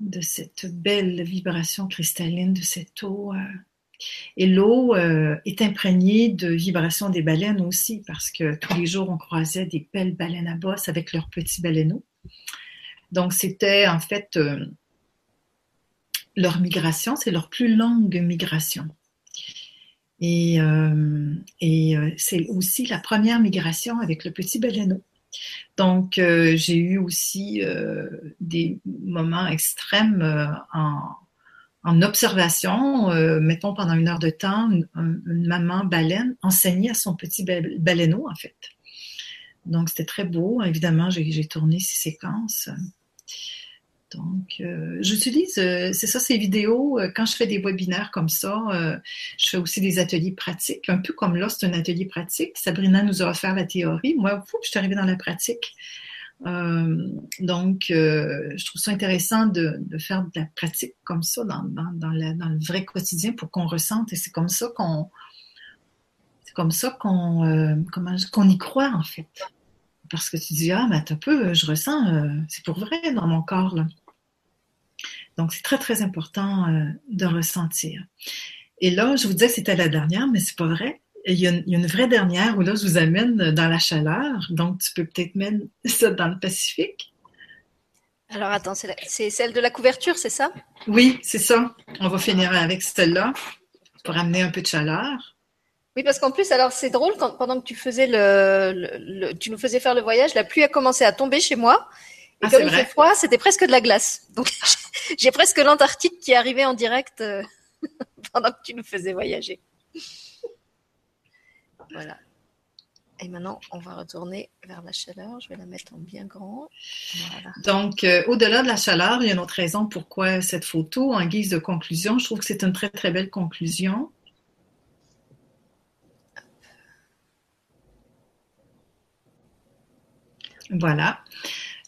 de cette belle vibration cristalline de cette eau Et l'eau euh, est imprégnée de vibrations des baleines aussi, parce que tous les jours, on croisait des belles baleines à bosse avec leurs petits baleineaux. Donc, c'était en fait euh, leur migration, c'est leur plus longue migration. Et, euh, et c'est aussi la première migration avec le petit baleineau. Donc, j'ai eu aussi des moments extrêmes en, observation, euh, mettons pendant une heure de temps, une, maman baleine enseignait à son petit baleineau, en fait. Donc, c'était très beau. Évidemment, j'ai tourné ces séquences. Donc, euh, j'utilise, euh, c'est ça, ces vidéos, quand je fais des webinaires comme ça, je fais aussi des ateliers pratiques, un peu comme là, c'est un atelier pratique. Sabrina nous a offert la théorie. Moi, je suis arrivée dans la pratique. Euh, donc, euh, je trouve ça intéressant de, faire de la pratique comme ça dans, le vrai quotidien pour qu'on ressente. Et c'est comme ça qu'on, c'est comme ça qu'on, euh, qu'on y croit en fait. Parce que tu dis ah mais un peu, je ressens, c'est pour vrai dans mon corps là. Donc c'est très très important de ressentir. Et là, je vous disais que c'était la dernière, mais c'est pas vrai il y, a une, vraie dernière où là, je vous amène dans la chaleur. Donc, tu peux peut-être mettre ça dans le Pacifique. Alors, attends, c'est celle de la couverture, c'est ça? Oui, c'est ça. On va finir avec celle-là pour amener un peu de chaleur. Oui, parce qu'en plus, alors c'est drôle, quand, pendant que tu faisais le, tu nous faisais faire le voyage, la pluie a commencé à tomber chez moi. Et ah, comme il fait froid, c'était presque de la glace. Donc, j'ai presque l'Antarctique qui est arrivée en direct euh, pendant que tu nous faisais voyager. Voilà. Et maintenant, on va retourner vers la chaleur. Je vais la mettre en bien grand. Donc, euh, au-delà de la chaleur, il y a une autre raison pourquoi cette photo, en guise de conclusion, je trouve que c'est une très, très belle conclusion. Voilà.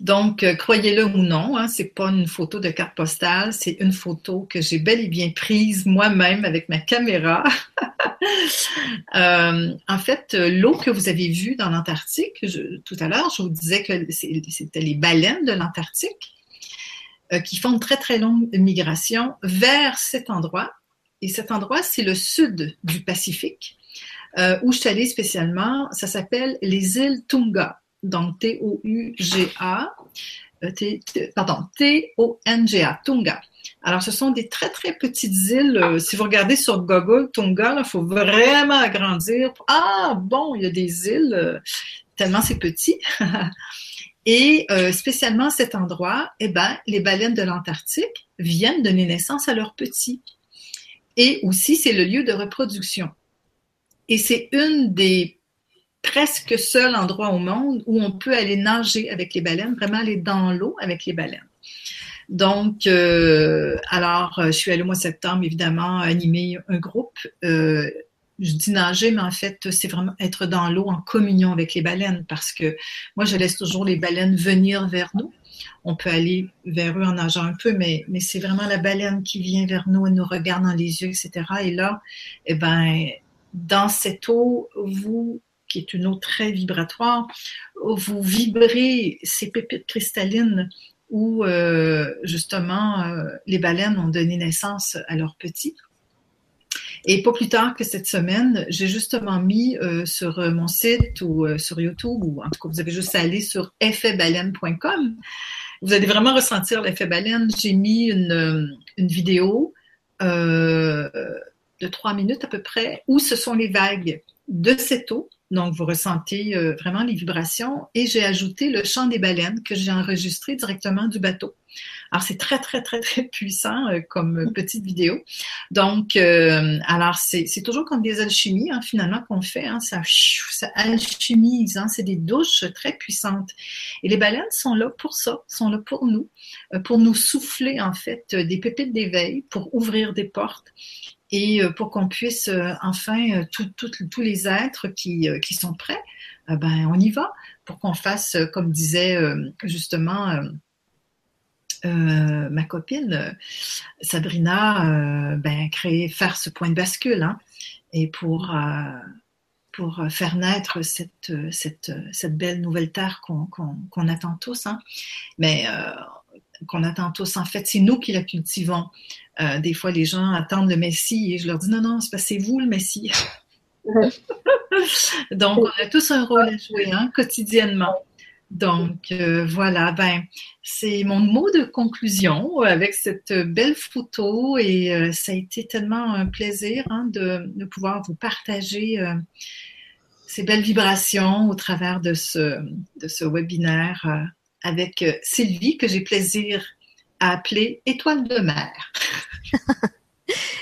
Donc, euh, croyez-le ou non, hein, c'est pas une photo de carte postale, c'est une photo que j'ai bel et bien prise moi-même avec ma caméra. Euh, en fait, l'eau que vous avez vue dans l'Antarctique, tout à l'heure, je vous disais que c'était les baleines de l'Antarctique euh, qui font une très très longue migration vers cet endroit. Et cet endroit, c'est le sud du Pacifique, où je suis allée spécialement. Ça s'appelle les îles Tunga donc T-O-U-G-A, euh, pardon, T-O-N-G-A, Tunga. Alors, ce sont des très, très petites îles. Euh, si vous regardez sur Google, Tunga, il faut vraiment agrandir. Ah, bon, il y a des îles, euh, tellement c'est petit. Et spécialement cet endroit, eh ben, les baleines de l'Antarctique viennent donner naissance à leurs petits. Et aussi, c'est le lieu de reproduction. Et c'est une des presque seul endroit au monde où on peut aller nager avec les baleines, vraiment aller dans l'eau avec les baleines. Donc, euh, alors, euh, je suis allée au mois de septembre, évidemment, animer un groupe. Euh, je dis nager, mais en fait, c'est vraiment être dans l'eau en communion avec les baleines parce que moi, je laisse toujours les baleines venir vers nous. On peut aller vers eux en nageant un peu, mais, c'est vraiment la baleine qui vient vers nous et nous regarde dans les yeux, etc. Et là, eh ben, dans cette eau, vous qui est une eau très vibratoire, vous vibrez ces pépites cristallines où euh, justement euh, les baleines ont donné naissance à leurs petits. Et pas plus tard que cette semaine, j'ai justement mis euh, sur mon site ou sur YouTube, ou en tout cas, vous avez juste à aller sur effetbaleine.com. Vous allez vraiment ressentir l'effet baleine. J'ai mis une, une vidéo de trois minutes à peu près où ce sont les vagues de cette eau donc, vous ressentez euh, vraiment les vibrations. Et j'ai ajouté le chant des baleines que j'ai enregistré directement du bateau. Alors, c'est très, très, très, très puissant euh, comme petite vidéo. Donc, euh, alors, c'est toujours comme des alchimies, hein, finalement, qu'on fait. Hein, ça, ça alchimise. Hein, c'est des douches très puissantes. Et les baleines sont là pour ça, sont là pour nous, pour nous souffler, en fait, des pépites d'éveil, pour ouvrir des portes et euh, pour qu'on puisse euh, enfin, euh, tous les êtres qui, qui sont prêts, ben, on y va, pour qu'on fasse, comme disait justement ma copine Sabrina, ben, créer, faire ce point de bascule, hein, et pour, pour faire naître cette, cette, cette belle nouvelle terre qu'on attend tous. Hein. Mais qu'on attend tous. En fait, c'est nous qui la cultivons. Euh, des fois, les gens attendent le Messie et je leur dis non, non, c'est parce que c'est vous le Messie. Donc, on a tous un rôle à jouer hein, quotidiennement. Donc, euh, voilà, ben, c'est mon mot de conclusion avec cette belle photo et euh, ça a été tellement un plaisir hein, de, de, pouvoir vous partager ces belles vibrations au travers de ce, de ce webinaire avec Sylvie que j'ai plaisir à appeler Étoile de mer.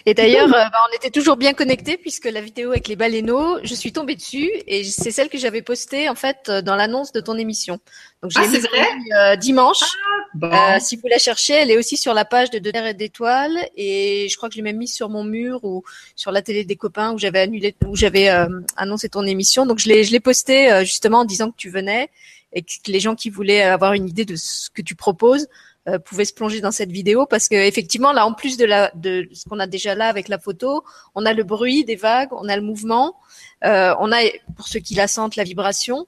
Et d'ailleurs, euh, bah, on était toujours bien connectés puisque la vidéo avec les baleineaux, je suis tombée dessus et c'est celle que j'avais postée en fait euh, dans l'annonce de ton émission. Donc j'ai ah, vrai? euh, dimanche. Ah, si vous la cherchez, elle est aussi sur la page de De et d'étoiles et je crois que je l'ai même mise sur mon mur ou sur la télé des copains où j'avais annulé, où j'avais annoncé ton émission. Donc je l'ai, je l'ai postée justement en disant que tu venais et que les gens qui voulaient avoir une idée de ce que tu proposes euh, pouvait se plonger dans cette vidéo parce que effectivement là en plus de ce qu'on a déjà là avec la photo, on a le bruit des vagues, on a le mouvement, euh, on a pour ceux qui la sentent la vibration.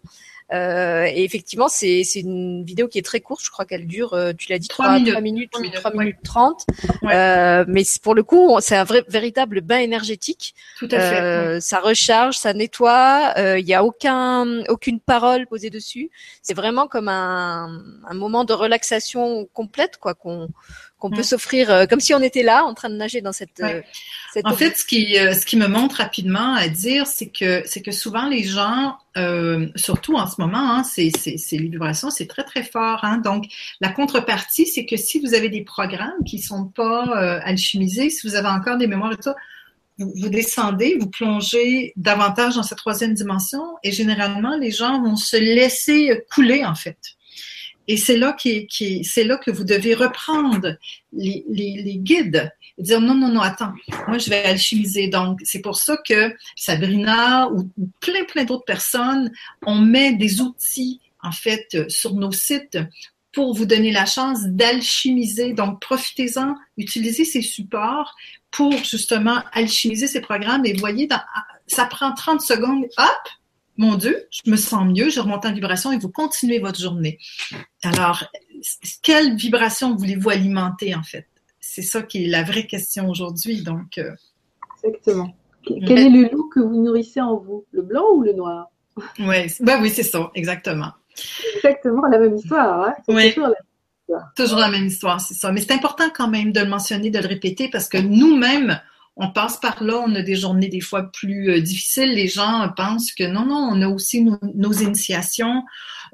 Euh, et effectivement, c'est une vidéo qui est très courte. Je crois qu'elle dure, euh, tu l'as dit, 3, minutes, 3 minutes, 3 minutes, 30. Euh, mais pour le coup, c'est un vrai, véritable bain énergétique. Tout à fait. Euh, ça recharge, ça nettoie. Il n'y a aucun, aucune parole posée dessus. C'est vraiment comme un, un moment de relaxation complète, quoi, qu'on qu'on peut s'offrir euh, comme si on était là en train de nager dans cette. Euh, cette en fait, ce qui euh, ce qui me montre rapidement à dire, c'est que c'est que souvent les gens, surtout en ce moment, hein, c'est c'est les vibrations, c'est très très fort. Hein, donc la contrepartie, c'est que si vous avez des programmes qui sont pas alchimisés, si vous avez encore des mémoires et tout, vous, vous, descendez, vous plongez davantage dans cette troisième dimension et généralement les gens vont se laisser couler en fait. Et c'est là, qui, qui c'est là que vous devez reprendre les, les, les, guides et dire non, non, non, attends, moi je vais alchimiser. Donc, c'est pour ça que Sabrina ou, plein, plein d'autres personnes, on met des outils, en fait, sur nos sites pour vous donner la chance d'alchimiser. Donc, profitez-en, utilisez ces supports pour justement alchimiser ces programmes. Et voyez, ça prend 30 secondes, hop, mon Dieu, je me sens mieux, je remonte en vibration et vous continuez votre journée. Alors, quelle vibration voulez-vous alimenter en fait? C'est ça qui est la vraie question aujourd'hui. Donc, euh, Exactement. Quel est le loup que vous nourrissez en vous? Le blanc ou le noir? Ouais, ben oui, c'est ça, exactement. Exactement la même histoire. Hein? Oui. Toujours la même histoire, toujours la même histoire c'est ça. Mais c'est important quand même de le mentionner, de le répéter parce que nous-mêmes, on passe par là, on a des journées des fois plus euh, difficiles. Les gens pensent que non, non, on a aussi nos initiations,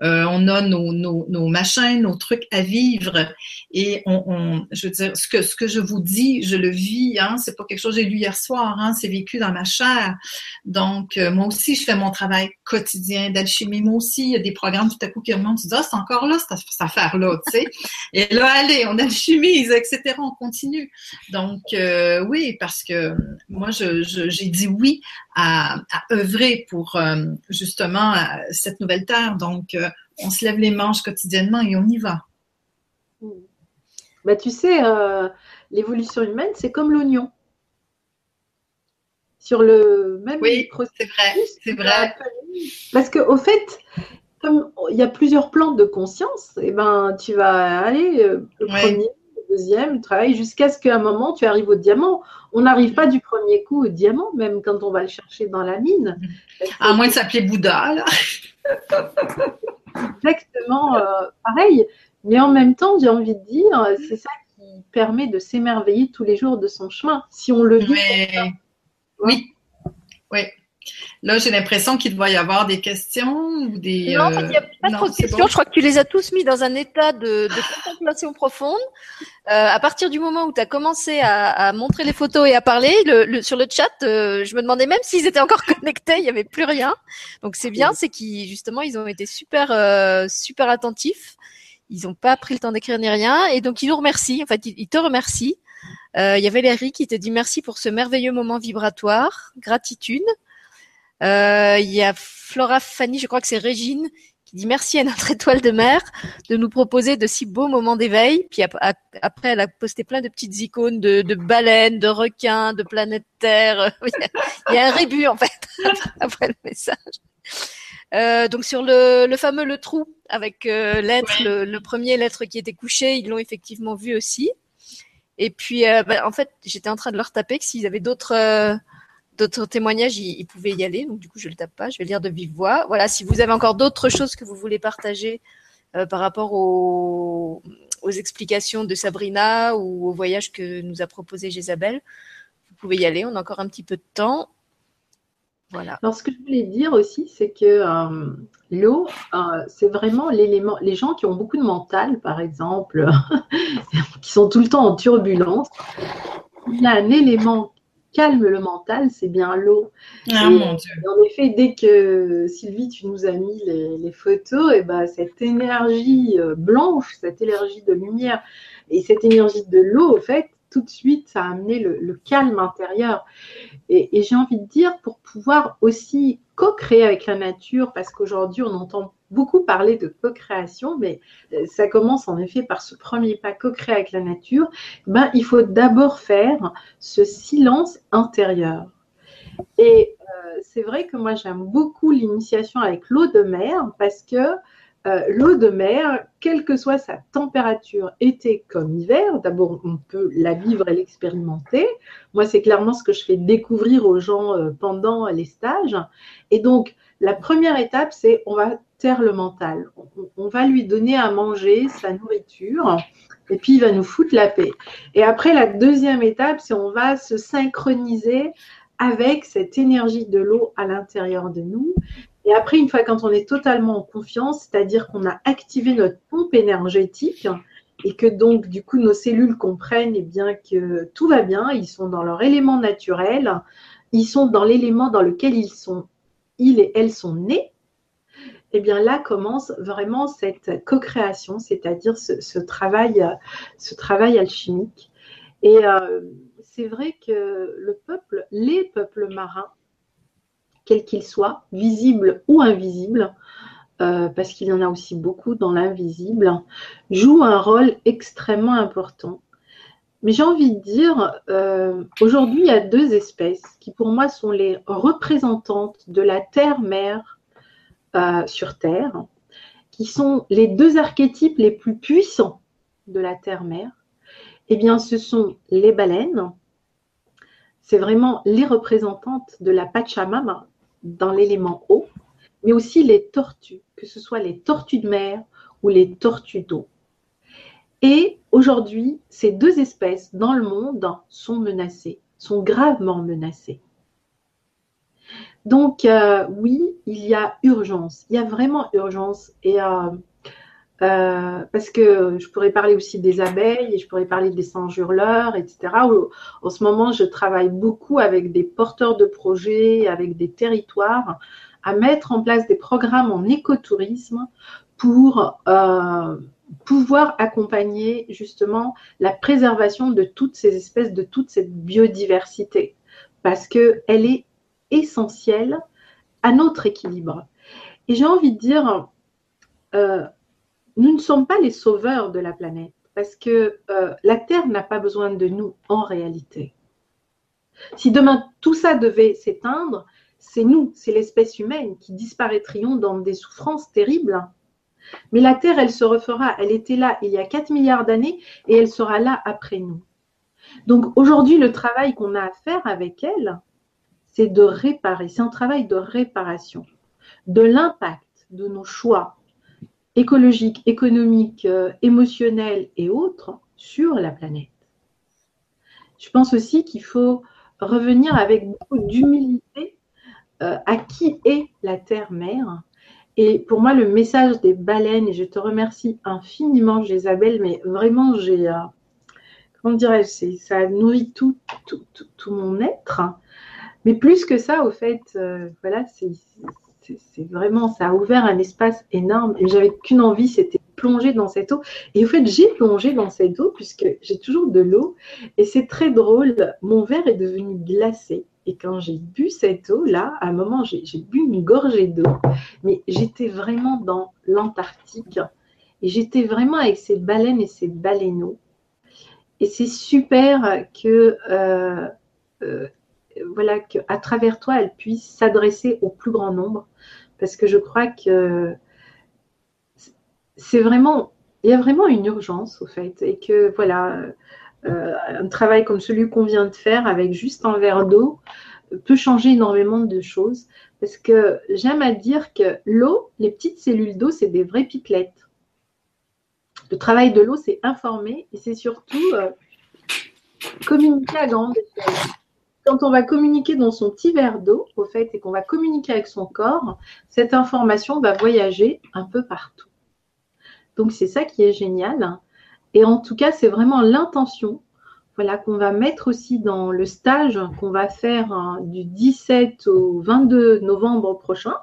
euh, on a nos, nos, nos, machins, nos trucs à vivre. Et on, on, je veux dire, ce que, ce que je vous dis, je le vis. Hein, c'est pas quelque chose que j'ai lu hier soir. Hein, c'est vécu dans ma chair. Donc, euh, moi aussi, je fais mon travail quotidien d'alchimie. Moi aussi, il y a des programmes tout à coup qui remontent. Tu dis, ah, c'est encore là, cette, cette affaire-là, tu sais. Et là, allez, on alchimise, etc. On continue. Donc, euh, oui, parce que moi, je, j'ai dit oui à, à œuvrer pour justement cette nouvelle terre. Donc, on se lève les manches quotidiennement et on y va. Bah, tu sais, euh, l'évolution humaine, c'est comme l'oignon. Sur le même oui, c'est vrai, c'est vrai. Parce qu'au fait, comme il y a plusieurs plans de conscience, et eh ben, tu vas aller euh, le premier, deuxième, travailler jusqu'à ce qu'à un moment, tu arrives au diamant. On n'arrive pas du premier coup au diamant, même quand on va le chercher dans la mine. À moins de s'appeler Bouddha, là. exactement euh, pareil. Mais en même temps, j'ai envie de dire, c'est ça qui permet de s'émerveiller tous les jours de son chemin, si on le vit. Oui, oui. Là, j'ai l'impression qu'il doit y avoir des questions ou des. Non, il n'y a pas trop de questions. Je crois que tu les as tous mis dans un état de, contemplation profonde. Euh, à partir du moment où tu as commencé à, montrer les photos et à parler, le, sur le chat, euh, je me demandais même s'ils étaient encore connectés. Il n'y avait plus rien. Donc c'est bien, c'est qu'ils justement ils ont été super euh, super attentifs. Ils n'ont pas pris le temps d'écrire ni rien, et donc ils nous remercient. En fait, ils, te remercient. Il y avait Valérie qui te dit merci pour ce merveilleux moment vibratoire, gratitude. Euh, il y a Flora Fanny, je crois que c'est Régine, qui dit merci à notre étoile de mer de nous proposer de si beaux moments d'éveil. Puis après, elle a posté plein de petites icônes de, de baleines, de requins, de planète Terre. il y a un rébut en fait après le message. Euh, donc sur le, le, fameux le trou avec euh, l'être, le, premier lettre qui était couché, ils l'ont effectivement vu aussi. Et puis, euh, bah, en fait, j'étais en train de leur taper que s'ils avaient d'autres euh, d'autres témoignages, ils, ils, pouvaient y aller. Donc du coup, je le tape pas, je vais lire de vive voix. Voilà, si vous avez encore d'autres choses que vous voulez partager euh, par rapport aux, explications de Sabrina ou au voyage que nous a proposé Isabelle, vous pouvez y aller. On a encore un petit peu de temps. Voilà. Alors, ce que je voulais dire aussi, c'est que euh, l'eau, euh, c'est vraiment l'élément. Les gens qui ont beaucoup de mental, par exemple, qui sont tout le temps en turbulence, il y a un élément calme le mental, c'est bien l'eau. Ah, mon Dieu. En effet, dès que Sylvie, tu nous as mis les, les photos, et ben, cette énergie euh, blanche, cette énergie de lumière et cette énergie de l'eau, en fait, tout de suite, ça a amené le, le calme intérieur. Et, et j'ai envie de dire, pour pouvoir aussi co-créer avec la nature, parce qu'aujourd'hui, on entend beaucoup parler de co-création, mais euh, ça commence en effet par ce premier pas co-créer avec la nature, ben, il faut d'abord faire ce silence intérieur. Et euh, c'est vrai que moi, j'aime beaucoup l'initiation avec l'eau de mer parce que euh, l'eau de mer, quelle que soit sa température, été comme hiver, d'abord on peut la vivre et l'expérimenter. Moi, c'est clairement ce que je fais découvrir aux gens pendant les stages. Et donc, la première étape, c'est on va le mental. On, va lui donner à manger sa nourriture et puis il va nous foutre la paix. Et après, la deuxième étape, c'est on va se synchroniser avec cette énergie de l'eau à l'intérieur de nous et après, une fois quand on est totalement en confiance, c'est-à-dire qu'on a activé notre pompe énergétique et que donc, du coup, nos cellules comprennent eh bien, que tout va bien, ils sont dans leur élément naturel, ils sont dans l'élément dans lequel ils sont, ils et elles sont nés, eh bien là commence vraiment cette co-création, c'est-à-dire ce, travail, ce travail alchimique. Et euh, c'est vrai que le peuple, les peuples marins, quel qu'il soit, visible ou invisible, euh, parce qu'il y en a aussi beaucoup dans l'invisible, joue un rôle extrêmement important. Mais j'ai envie de dire, euh, aujourd'hui, il y a deux espèces qui pour moi sont les représentantes de la terre-mère euh, sur Terre, qui sont les deux archétypes les plus puissants de la terre-mère. Eh bien, ce sont les baleines, c'est vraiment les représentantes de la Pachamama, dans l'élément eau, mais aussi les tortues, que ce soit les tortues de mer ou les tortues d'eau. Et aujourd'hui, ces deux espèces dans le monde sont menacées, sont gravement menacées. Donc euh, oui, il y a urgence, il y a vraiment urgence. Euh, euh, parce que je pourrais parler aussi des abeilles je pourrais parler des singes hurleurs, etc. En ce moment, je travaille beaucoup avec des porteurs de projets, avec des territoires, à mettre en place des programmes en écotourisme pour pouvoir accompagner justement la préservation de toutes ces espèces, de toute cette biodiversité, parce qu'elle est essentielle à notre équilibre. Et j'ai envie de dire, euh, nous ne sommes pas les sauveurs de la planète parce que euh, la Terre n'a pas besoin de nous en réalité. Si demain tout ça devait s'éteindre, c'est nous, c'est l'espèce humaine qui disparaîtrions dans des souffrances terribles. Mais la Terre, elle se refera. Elle était là il y a 4 milliards d'années et elle sera là après nous. Donc aujourd'hui, le travail qu'on a à faire avec elle, c'est de réparer. C'est un travail de réparation de l'impact de nos choix, écologique, économique, euh, émotionnel et autres sur la planète. Je pense aussi qu'il faut revenir avec beaucoup d'humilité euh, à qui est la Terre-Mère. Et pour moi, le message des baleines, et je te remercie infiniment, Isabelle, mais vraiment, j'ai, euh, comment dirais-je, ça nourrit tout, mon être. Mais plus que ça, au fait, euh, voilà, c'est vraiment, ça a ouvert un espace énorme et j'avais qu'une envie, c'était plonger dans cette eau. Et au fait, j'ai plongé dans cette eau puisque j'ai toujours de l'eau et c'est très drôle. Mon verre est devenu glacé. Et quand j'ai bu cette eau-là, à un moment, j'ai bu une gorgée d'eau, mais j'étais vraiment dans l'Antarctique et j'étais vraiment avec ces baleines et ces baleineaux. Et c'est super que euh, euh, voilà, qu'à travers toi, elle puisse s'adresser au plus grand nombre parce que je crois que c'est vraiment, il y a vraiment une urgence au fait, et que voilà, euh, un travail comme celui qu'on vient de faire avec juste un verre d'eau peut changer énormément de choses, parce que j'aime à dire que l'eau, les petites cellules d'eau, c'est des vraies pipelettes. Le travail de l'eau, c'est informer et c'est surtout euh, communiquer à grande échelle. Quand on va communiquer dans son petit verre d'eau, au fait, et qu'on va communiquer avec son corps, cette information va voyager un peu partout. Donc c'est ça qui est génial. Et en tout cas, c'est vraiment l'intention voilà, qu'on va mettre aussi dans le stage qu'on va faire hein, du 17 au 22 novembre prochain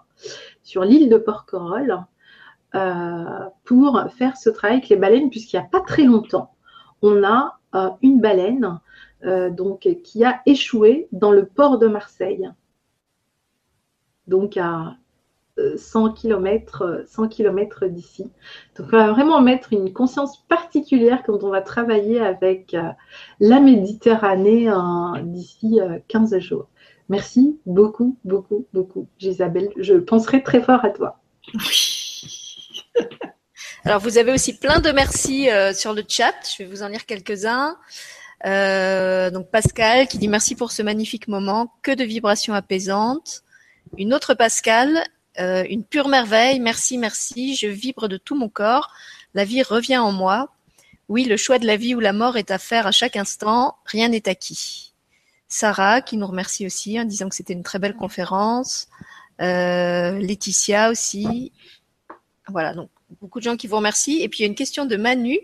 sur l'île de Porquerolles euh, pour faire ce travail avec les baleines, puisqu'il n'y a pas très longtemps, on a euh, une baleine euh, donc, qui a échoué dans le port de Marseille. Donc à 100 km, 100 km d'ici. Donc, on va vraiment mettre une conscience particulière quand on va travailler avec euh, la Méditerranée d'ici 15 euh, jours. Merci beaucoup, beaucoup, beaucoup, Gisabelle. Je penserai très fort à toi. Alors, vous avez aussi plein de merci euh, sur le chat. Je vais vous en lire quelques-uns. Donc Pascal qui dit merci pour ce magnifique moment, que de vibrations apaisantes. Une autre Pascal, euh, une pure merveille. Merci, merci. Je vibre de tout mon corps. La vie revient en moi. Oui, le choix de la vie ou la mort est à faire à chaque instant. Rien n'est acquis. Sarah, qui nous remercie aussi en disant que c'était une très belle conférence. Euh, Laetitia aussi. Voilà, donc beaucoup de gens qui vous remercient. Et puis il y a une question de Manu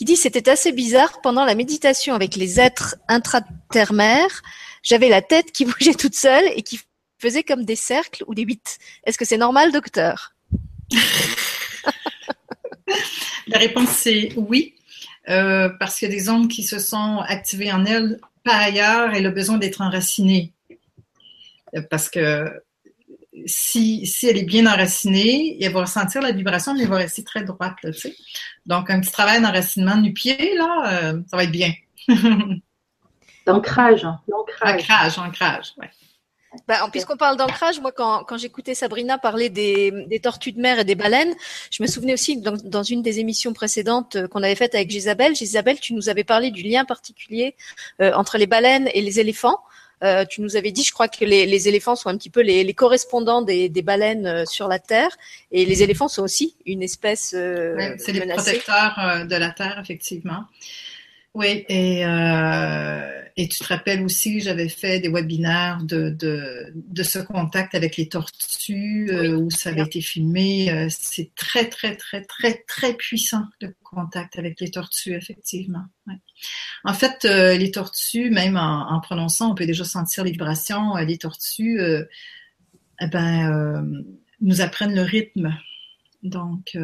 qui dit c'était assez bizarre pendant la méditation avec les êtres intratermères. J'avais la tête qui bougeait toute seule et qui faisait comme des cercles ou des huit. Est-ce que c'est normal, docteur? La réponse c'est oui, euh, parce qu'il y a des ondes qui se sont activées en elle. Par ailleurs, elle a besoin d'être enracinée. Parce que si, si elle est bien enracinée, elle va ressentir la vibration, mais elle va rester très droite. Là, Donc, un petit travail d'enracinement du pied, là, euh, ça va être bien. D'ancrage. Ancrage, ancrage, oui. Bah, puisqu'on parle d'ancrage, moi, quand, quand j'écoutais Sabrina parler des, des, tortues de mer et des baleines, je me souvenais aussi dans, dans une des émissions précédentes euh, qu'on avait faites avec Gisabelle. Gisabelle, tu nous avais parlé du lien particulier euh, entre les baleines et les éléphants. Euh, tu nous avais dit, je crois que les, les éléphants sont un petit peu les, les correspondants des, des, baleines euh, sur la Terre, et les éléphants sont aussi une espèce euh, C'est les protecteurs de la Terre, effectivement. Oui, et, euh, et tu te rappelles aussi, j'avais fait des webinaires de, de, de ce contact avec les tortues euh, où ça avait été filmé. Euh, c'est très, très, très, très, très puissant le contact avec les tortues, effectivement. Ouais. En fait, euh, les tortues, même en, en, prononçant, on peut déjà sentir les vibrations. les tortues, eh ben, nous apprennent le rythme. Donc,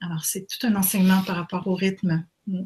alors c'est tout un enseignement par rapport au rythme. Mm.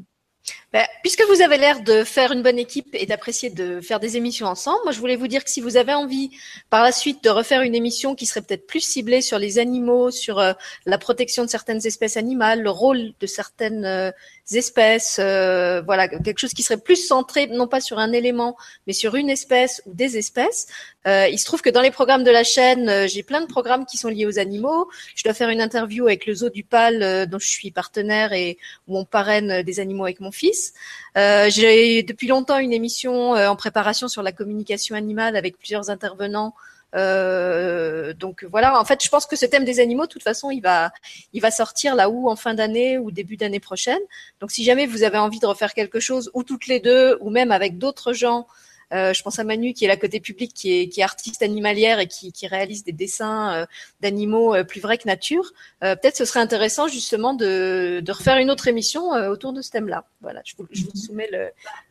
Ben, puisque vous avez l'air de faire une bonne équipe et d'apprécier de faire des émissions ensemble, moi je voulais vous dire que si vous avez envie par la suite de refaire une émission qui serait peut-être plus ciblée sur les animaux, sur euh, la protection de certaines espèces animales, le rôle de certaines euh, espèces, euh, voilà, quelque chose qui serait plus centré non pas sur un élément, mais sur une espèce ou des espèces. Euh, il se trouve que dans les programmes de la chaîne, euh, j'ai plein de programmes qui sont liés aux animaux. Je dois faire une interview avec le zoo du Pal, euh, dont je suis partenaire et où on parraine des animaux avec mon fils. j'ai depuis longtemps une émission en préparation sur la communication animale avec plusieurs intervenants euh, donc voilà, en fait, je pense que ce thème des animaux, de toute façon, il va, il va sortir là où en fin d'année ou début d'année prochaine. Donc si jamais vous avez envie de refaire quelque chose, ou toutes les deux, ou même avec d'autres gens, euh, je pense à Manu qui est la côté public, qui est, qui est artiste animalière et qui, qui réalise des dessins euh, d'animaux euh, plus vrais que nature. Euh, peut-être ce serait intéressant justement de, de refaire une autre émission autour de ce thème-là. Voilà, je vous, je vous soumets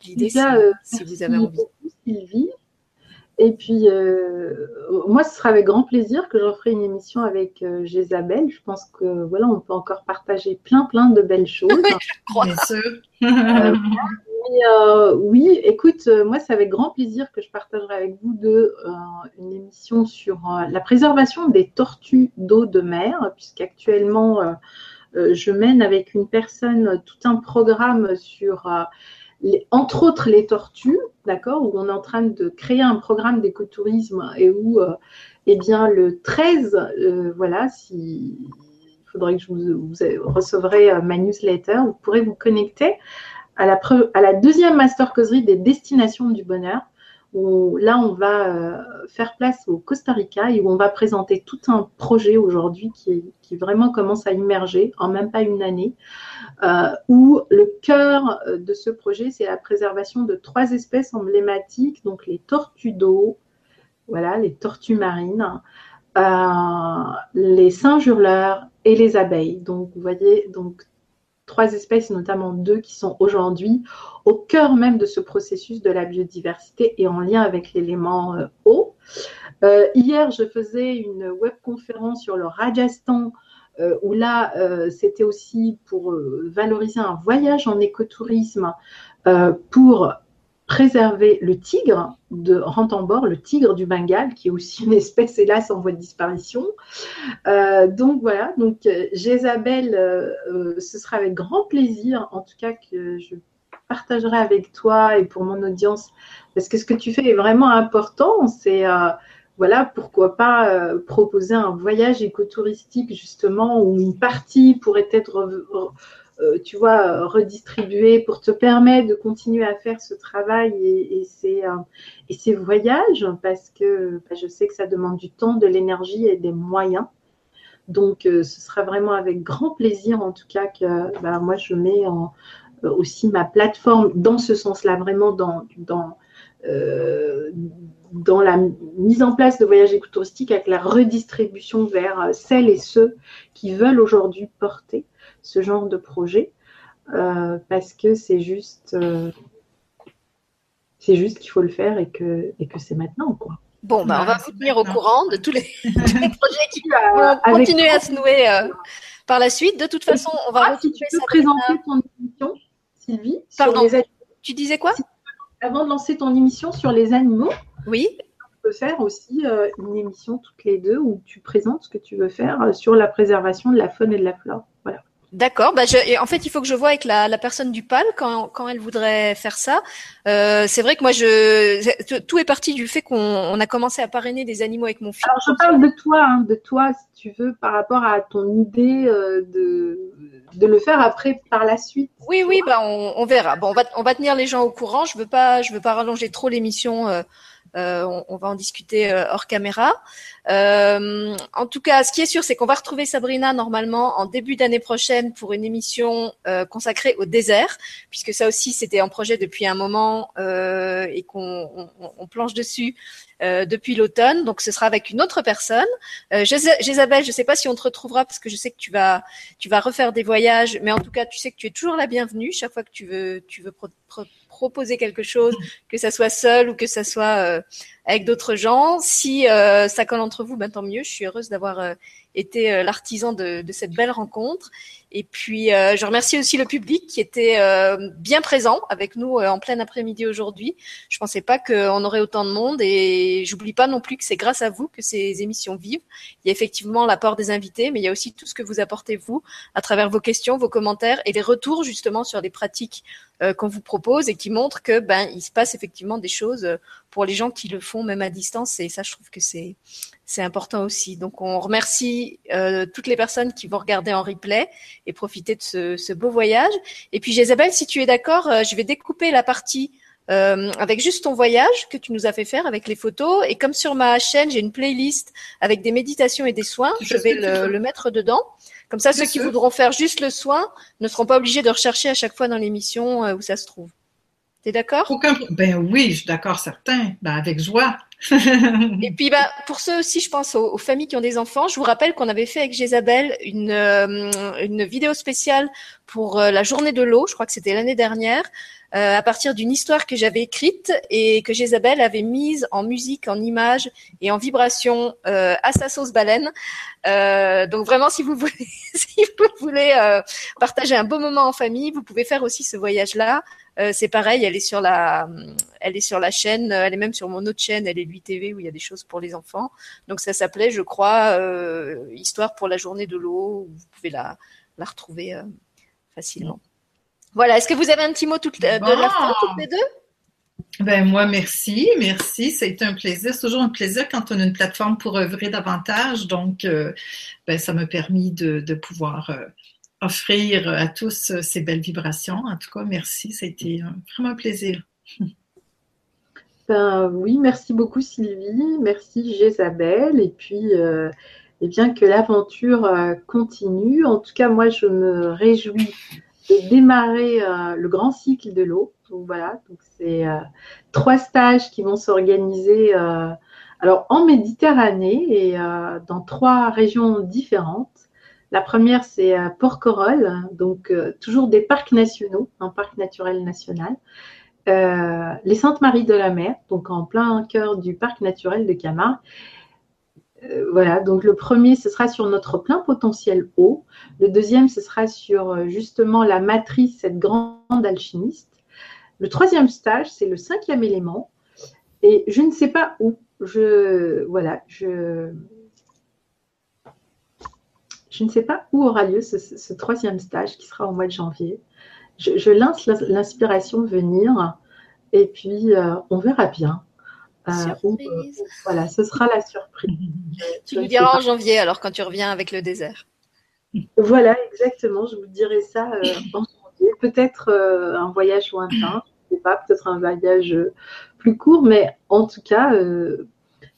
l'idée si, si, vous avez envie. Sylvie. Et puis, euh, moi, ce sera avec grand plaisir que je ferai une émission avec euh, Jésabelle. Je pense que voilà, on peut encore partager plein, plein de belles choses. Sûr. euh, euh, oui, écoute, euh, moi, c'est avec grand plaisir que je partagerai avec vous deux une émission sur la préservation des tortues d'eau de mer, puisqu'actuellement, je mène avec une personne tout un programme sur entre autres les tortues, d'accord, où on est en train de créer un programme d'écotourisme et où, eh bien, le 13, voilà, si il faudrait que je vous, vous recevrez ma newsletter, vous pourrez vous connecter à la, à la deuxième master causerie des destinations du bonheur là, on va euh, faire place au Costa Rica et où on va présenter tout un projet aujourd'hui qui, vraiment commence à immerger en même pas une année, euh, où le cœur euh, de ce projet, c'est la préservation de trois espèces emblématiques, donc les tortues d'eau, voilà, les tortues marines, les singes hurleurs et les abeilles. Donc, vous voyez, donc trois espèces, notamment deux qui sont aujourd'hui au cœur même de ce processus de la biodiversité et en lien avec l'élément euh, eau. Euh, hier, je faisais une webconférence sur le Rajasthan, euh, où là, c'était aussi pour valoriser un voyage en écotourisme pour préserver le tigre de Ranthambore, le tigre du Bengale, qui est aussi une espèce, hélas, en voie de disparition. Euh, donc voilà, donc euh, Jézabel, euh, ce sera avec grand plaisir, en tout cas, que je partagerai avec toi et pour mon audience, parce que ce que tu fais est vraiment important, c'est voilà, pourquoi pas proposer un voyage écotouristique justement où une partie pourrait être euh, tu vois, redistribuer pour te permettre de continuer à faire ce travail et, ces, euh, voyages, parce que bah, je sais que ça demande du temps, de l'énergie et des moyens. Donc, euh, ce sera vraiment avec grand plaisir, en tout cas, que bah, moi, je mets aussi ma plateforme dans ce sens-là, vraiment dans, dans, dans la mise en place de voyages écotouristiques avec la redistribution vers celles et ceux qui veulent aujourd'hui porter ce genre de projet euh, parce que c'est juste, euh, c'est juste qu'il faut le faire et que, et que c'est maintenant. Quoi. Bon, bah, on va vous tenir au courant de tous les, projets qui vont continuer à se nouer euh, par la suite. De toute façon, on va ah, si tu peux présenter ton émission, Sylvie. Pardon, tu disais quoi? Avant de lancer ton émission sur les animaux, oui. tu peux faire aussi une émission toutes les deux où tu présentes ce que tu veux faire sur la préservation de la faune et de la flore. Voilà. D'accord. Bah en fait, il faut que je vois avec la, la personne du PAL quand, quand elle voudrait faire ça. Euh, c'est vrai que moi, je tout est parti du fait qu'on a commencé à parrainer des animaux avec mon fils. Alors, je parle de toi, hein, de toi, si tu veux, par rapport à ton idée euh, de, de le faire après par la suite. Oui, oui, bah on, on, verra. Bon, on va, on va tenir les gens au courant. Je veux pas, je veux pas rallonger trop l'émission. Euh, euh, on, va en discuter euh, hors caméra. Euh, en tout cas, ce qui est sûr, c'est qu'on va retrouver Sabrina normalement en début d'année prochaine pour une émission consacrée au désert, puisque ça aussi c'était en projet depuis un moment et qu'on on, planche dessus. depuis l'automne. Donc, ce sera avec une autre personne. Euh, Jésabelle, je ne sais pas si on te retrouvera parce que je sais que tu vas, tu vas refaire des voyages, mais en tout cas, tu sais que tu es toujours la bienvenue chaque fois que tu veux, tu veux proposer quelque chose, que ça soit seul ou que ça soit euh, avec d'autres gens. Si euh, ça colle entre vous, ben tant mieux. Je suis heureuse d'avoir euh, été l'artisan de, de, cette belle rencontre. Et puis, je remercie aussi le public qui était bien présent avec nous en plein après-midi aujourd'hui. Je pensais pas qu'on aurait autant de monde et j'oublie pas non plus que c'est grâce à vous que ces émissions vivent. Il y a effectivement l'apport des invités, mais il y a aussi tout ce que vous apportez vous à travers vos questions, vos commentaires et les retours justement sur les pratiques euh, qu'on vous propose et qui montre que ben il se passe effectivement des choses euh, pour les gens qui le font même à distance et ça je trouve que c'est c'est important aussi. Donc on remercie euh, toutes les personnes qui vont regarder en replay et profiter de ce, ce beau voyage. Et puis Isabelle, si tu es d'accord, je vais découper la partie euh, avec juste ton voyage que tu nous as fait faire avec les photos. Et comme sur ma chaîne, j'ai une playlist avec des méditations et des soins, je vais le, le, mettre dedans. Comme ça, ceux qui voudront faire juste le soin ne seront pas obligés de rechercher à chaque fois dans l'émission euh, où ça se trouve. T'es d'accord? Aucun Ben oui, je suis d'accord, certain. Ben avec joie. et puis, ben, pour ceux aussi, je pense aux, familles qui ont des enfants, je vous rappelle qu'on avait fait avec Jésabelle une, euh, une vidéo spéciale pour euh, la journée de l'eau, je crois que c'était l'année dernière, euh, à partir d'une histoire que j'avais écrite et que Jésabelle avait mise en musique, en images et en vibration euh, à sa sauce baleine. Euh, donc vraiment, si vous voulez, si vous voulez euh, partager un beau moment en famille, vous pouvez faire aussi ce voyage-là. Euh, c'est pareil, elle est sur la, elle est sur la chaîne, elle est même sur mon autre chaîne, elle est lui TV où il y a des choses pour les enfants. Donc ça s'appelait, je crois, Histoire pour la journée de l'eau. Vous pouvez la, la retrouver facilement. Voilà, est-ce que vous avez un petit mot de la fin, toutes les deux? Ben moi, merci, merci. Été un plaisir. C'est toujours un plaisir quand on a une plateforme pour œuvrer davantage. Donc, euh, ben, ça m'a permis de, pouvoir euh, offrir à tous euh, ces belles vibrations. En tout cas, merci. Ça a été vraiment un plaisir. Ben, oui, merci beaucoup Sylvie. Merci Jésabelle. Et puis, et bien que l'aventure continue. En tout cas, moi, je me réjouis de démarrer le grand cycle de l'eau donc voilà, donc c'est euh, trois stages qui vont s'organiser euh, alors en Méditerranée et euh, dans trois régions différentes. La première, c'est Porquerolles, donc toujours des parcs nationaux, un parc naturel national. les Saintes-Maries de la Mer, donc en plein cœur du parc naturel de Camargue. voilà, donc le premier, ce sera sur notre plein potentiel eau. Le deuxième, ce sera sur justement la matrice, cette grande alchimiste. Le troisième stage, c'est le cinquième élément. Et je ne sais pas où. Je, voilà, je, je ne sais pas où aura lieu ce, troisième stage qui sera au mois de janvier. Je, lance l'inspiration venir et puis euh, on verra bien. Euh, euh, voilà, ce sera la surprise. Tu nous diras en janvier alors quand tu reviens avec le désert. Voilà, exactement. Je vous dirai ça en janvier. Peut-être un voyage lointain pas, peut-être un voyage plus court, mais en tout cas,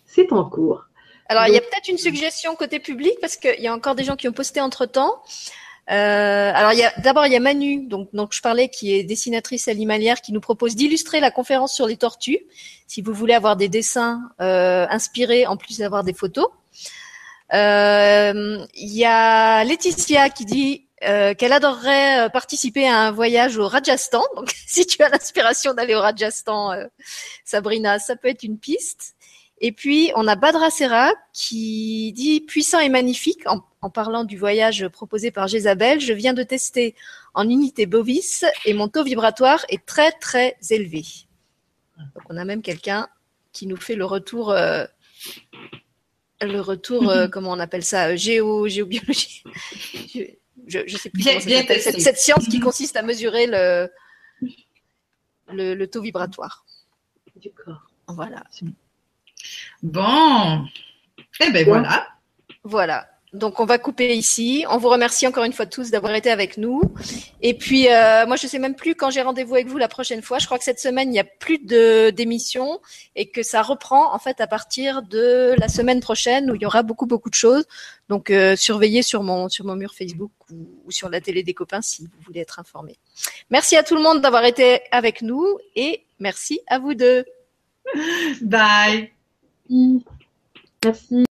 c'est en cours. Alors, il y a peut-être une suggestion côté public parce qu'il y a encore des gens qui ont posté entre temps. Euh, alors, il y a d'abord il y a Manu, donc donc je parlais, qui est dessinatrice animalière, qui nous propose d'illustrer la conférence sur les tortues. Si vous voulez avoir des dessins inspirés, en plus d'avoir des photos. Il y a Laetitia qui dit euh, qu'elle adorerait euh, participer à un voyage au Rajasthan. Donc, si tu as l'inspiration d'aller au Rajasthan, euh, Sabrina, ça peut être une piste. Et puis, on a Badra Serra qui dit puissant et magnifique en, parlant du voyage proposé par Jézabel. Je viens de tester en unité Bovis et mon taux vibratoire est très très élevé. Donc, on a même quelqu'un qui nous fait le retour. le retour, comment on appelle ça, géo, géobiologie je ne sais plus bien, cette, science qui consiste à mesurer le, le, taux vibratoire. Du corps. Voilà. Bon. Eh bien voilà. Voilà. Donc on va couper ici. On vous remercie encore une fois tous d'avoir été avec nous. Et puis euh, moi je sais même plus quand j'ai rendez-vous avec vous la prochaine fois. Je crois que cette semaine il n'y a plus de d'émissions et que ça reprend en fait à partir de la semaine prochaine où il y aura beaucoup beaucoup de choses. Donc euh, surveillez sur mon sur mon mur Facebook ou, ou, sur la télé des copains si vous voulez être informés. Merci à tout le monde d'avoir été avec nous et merci à vous deux. Bye. Merci.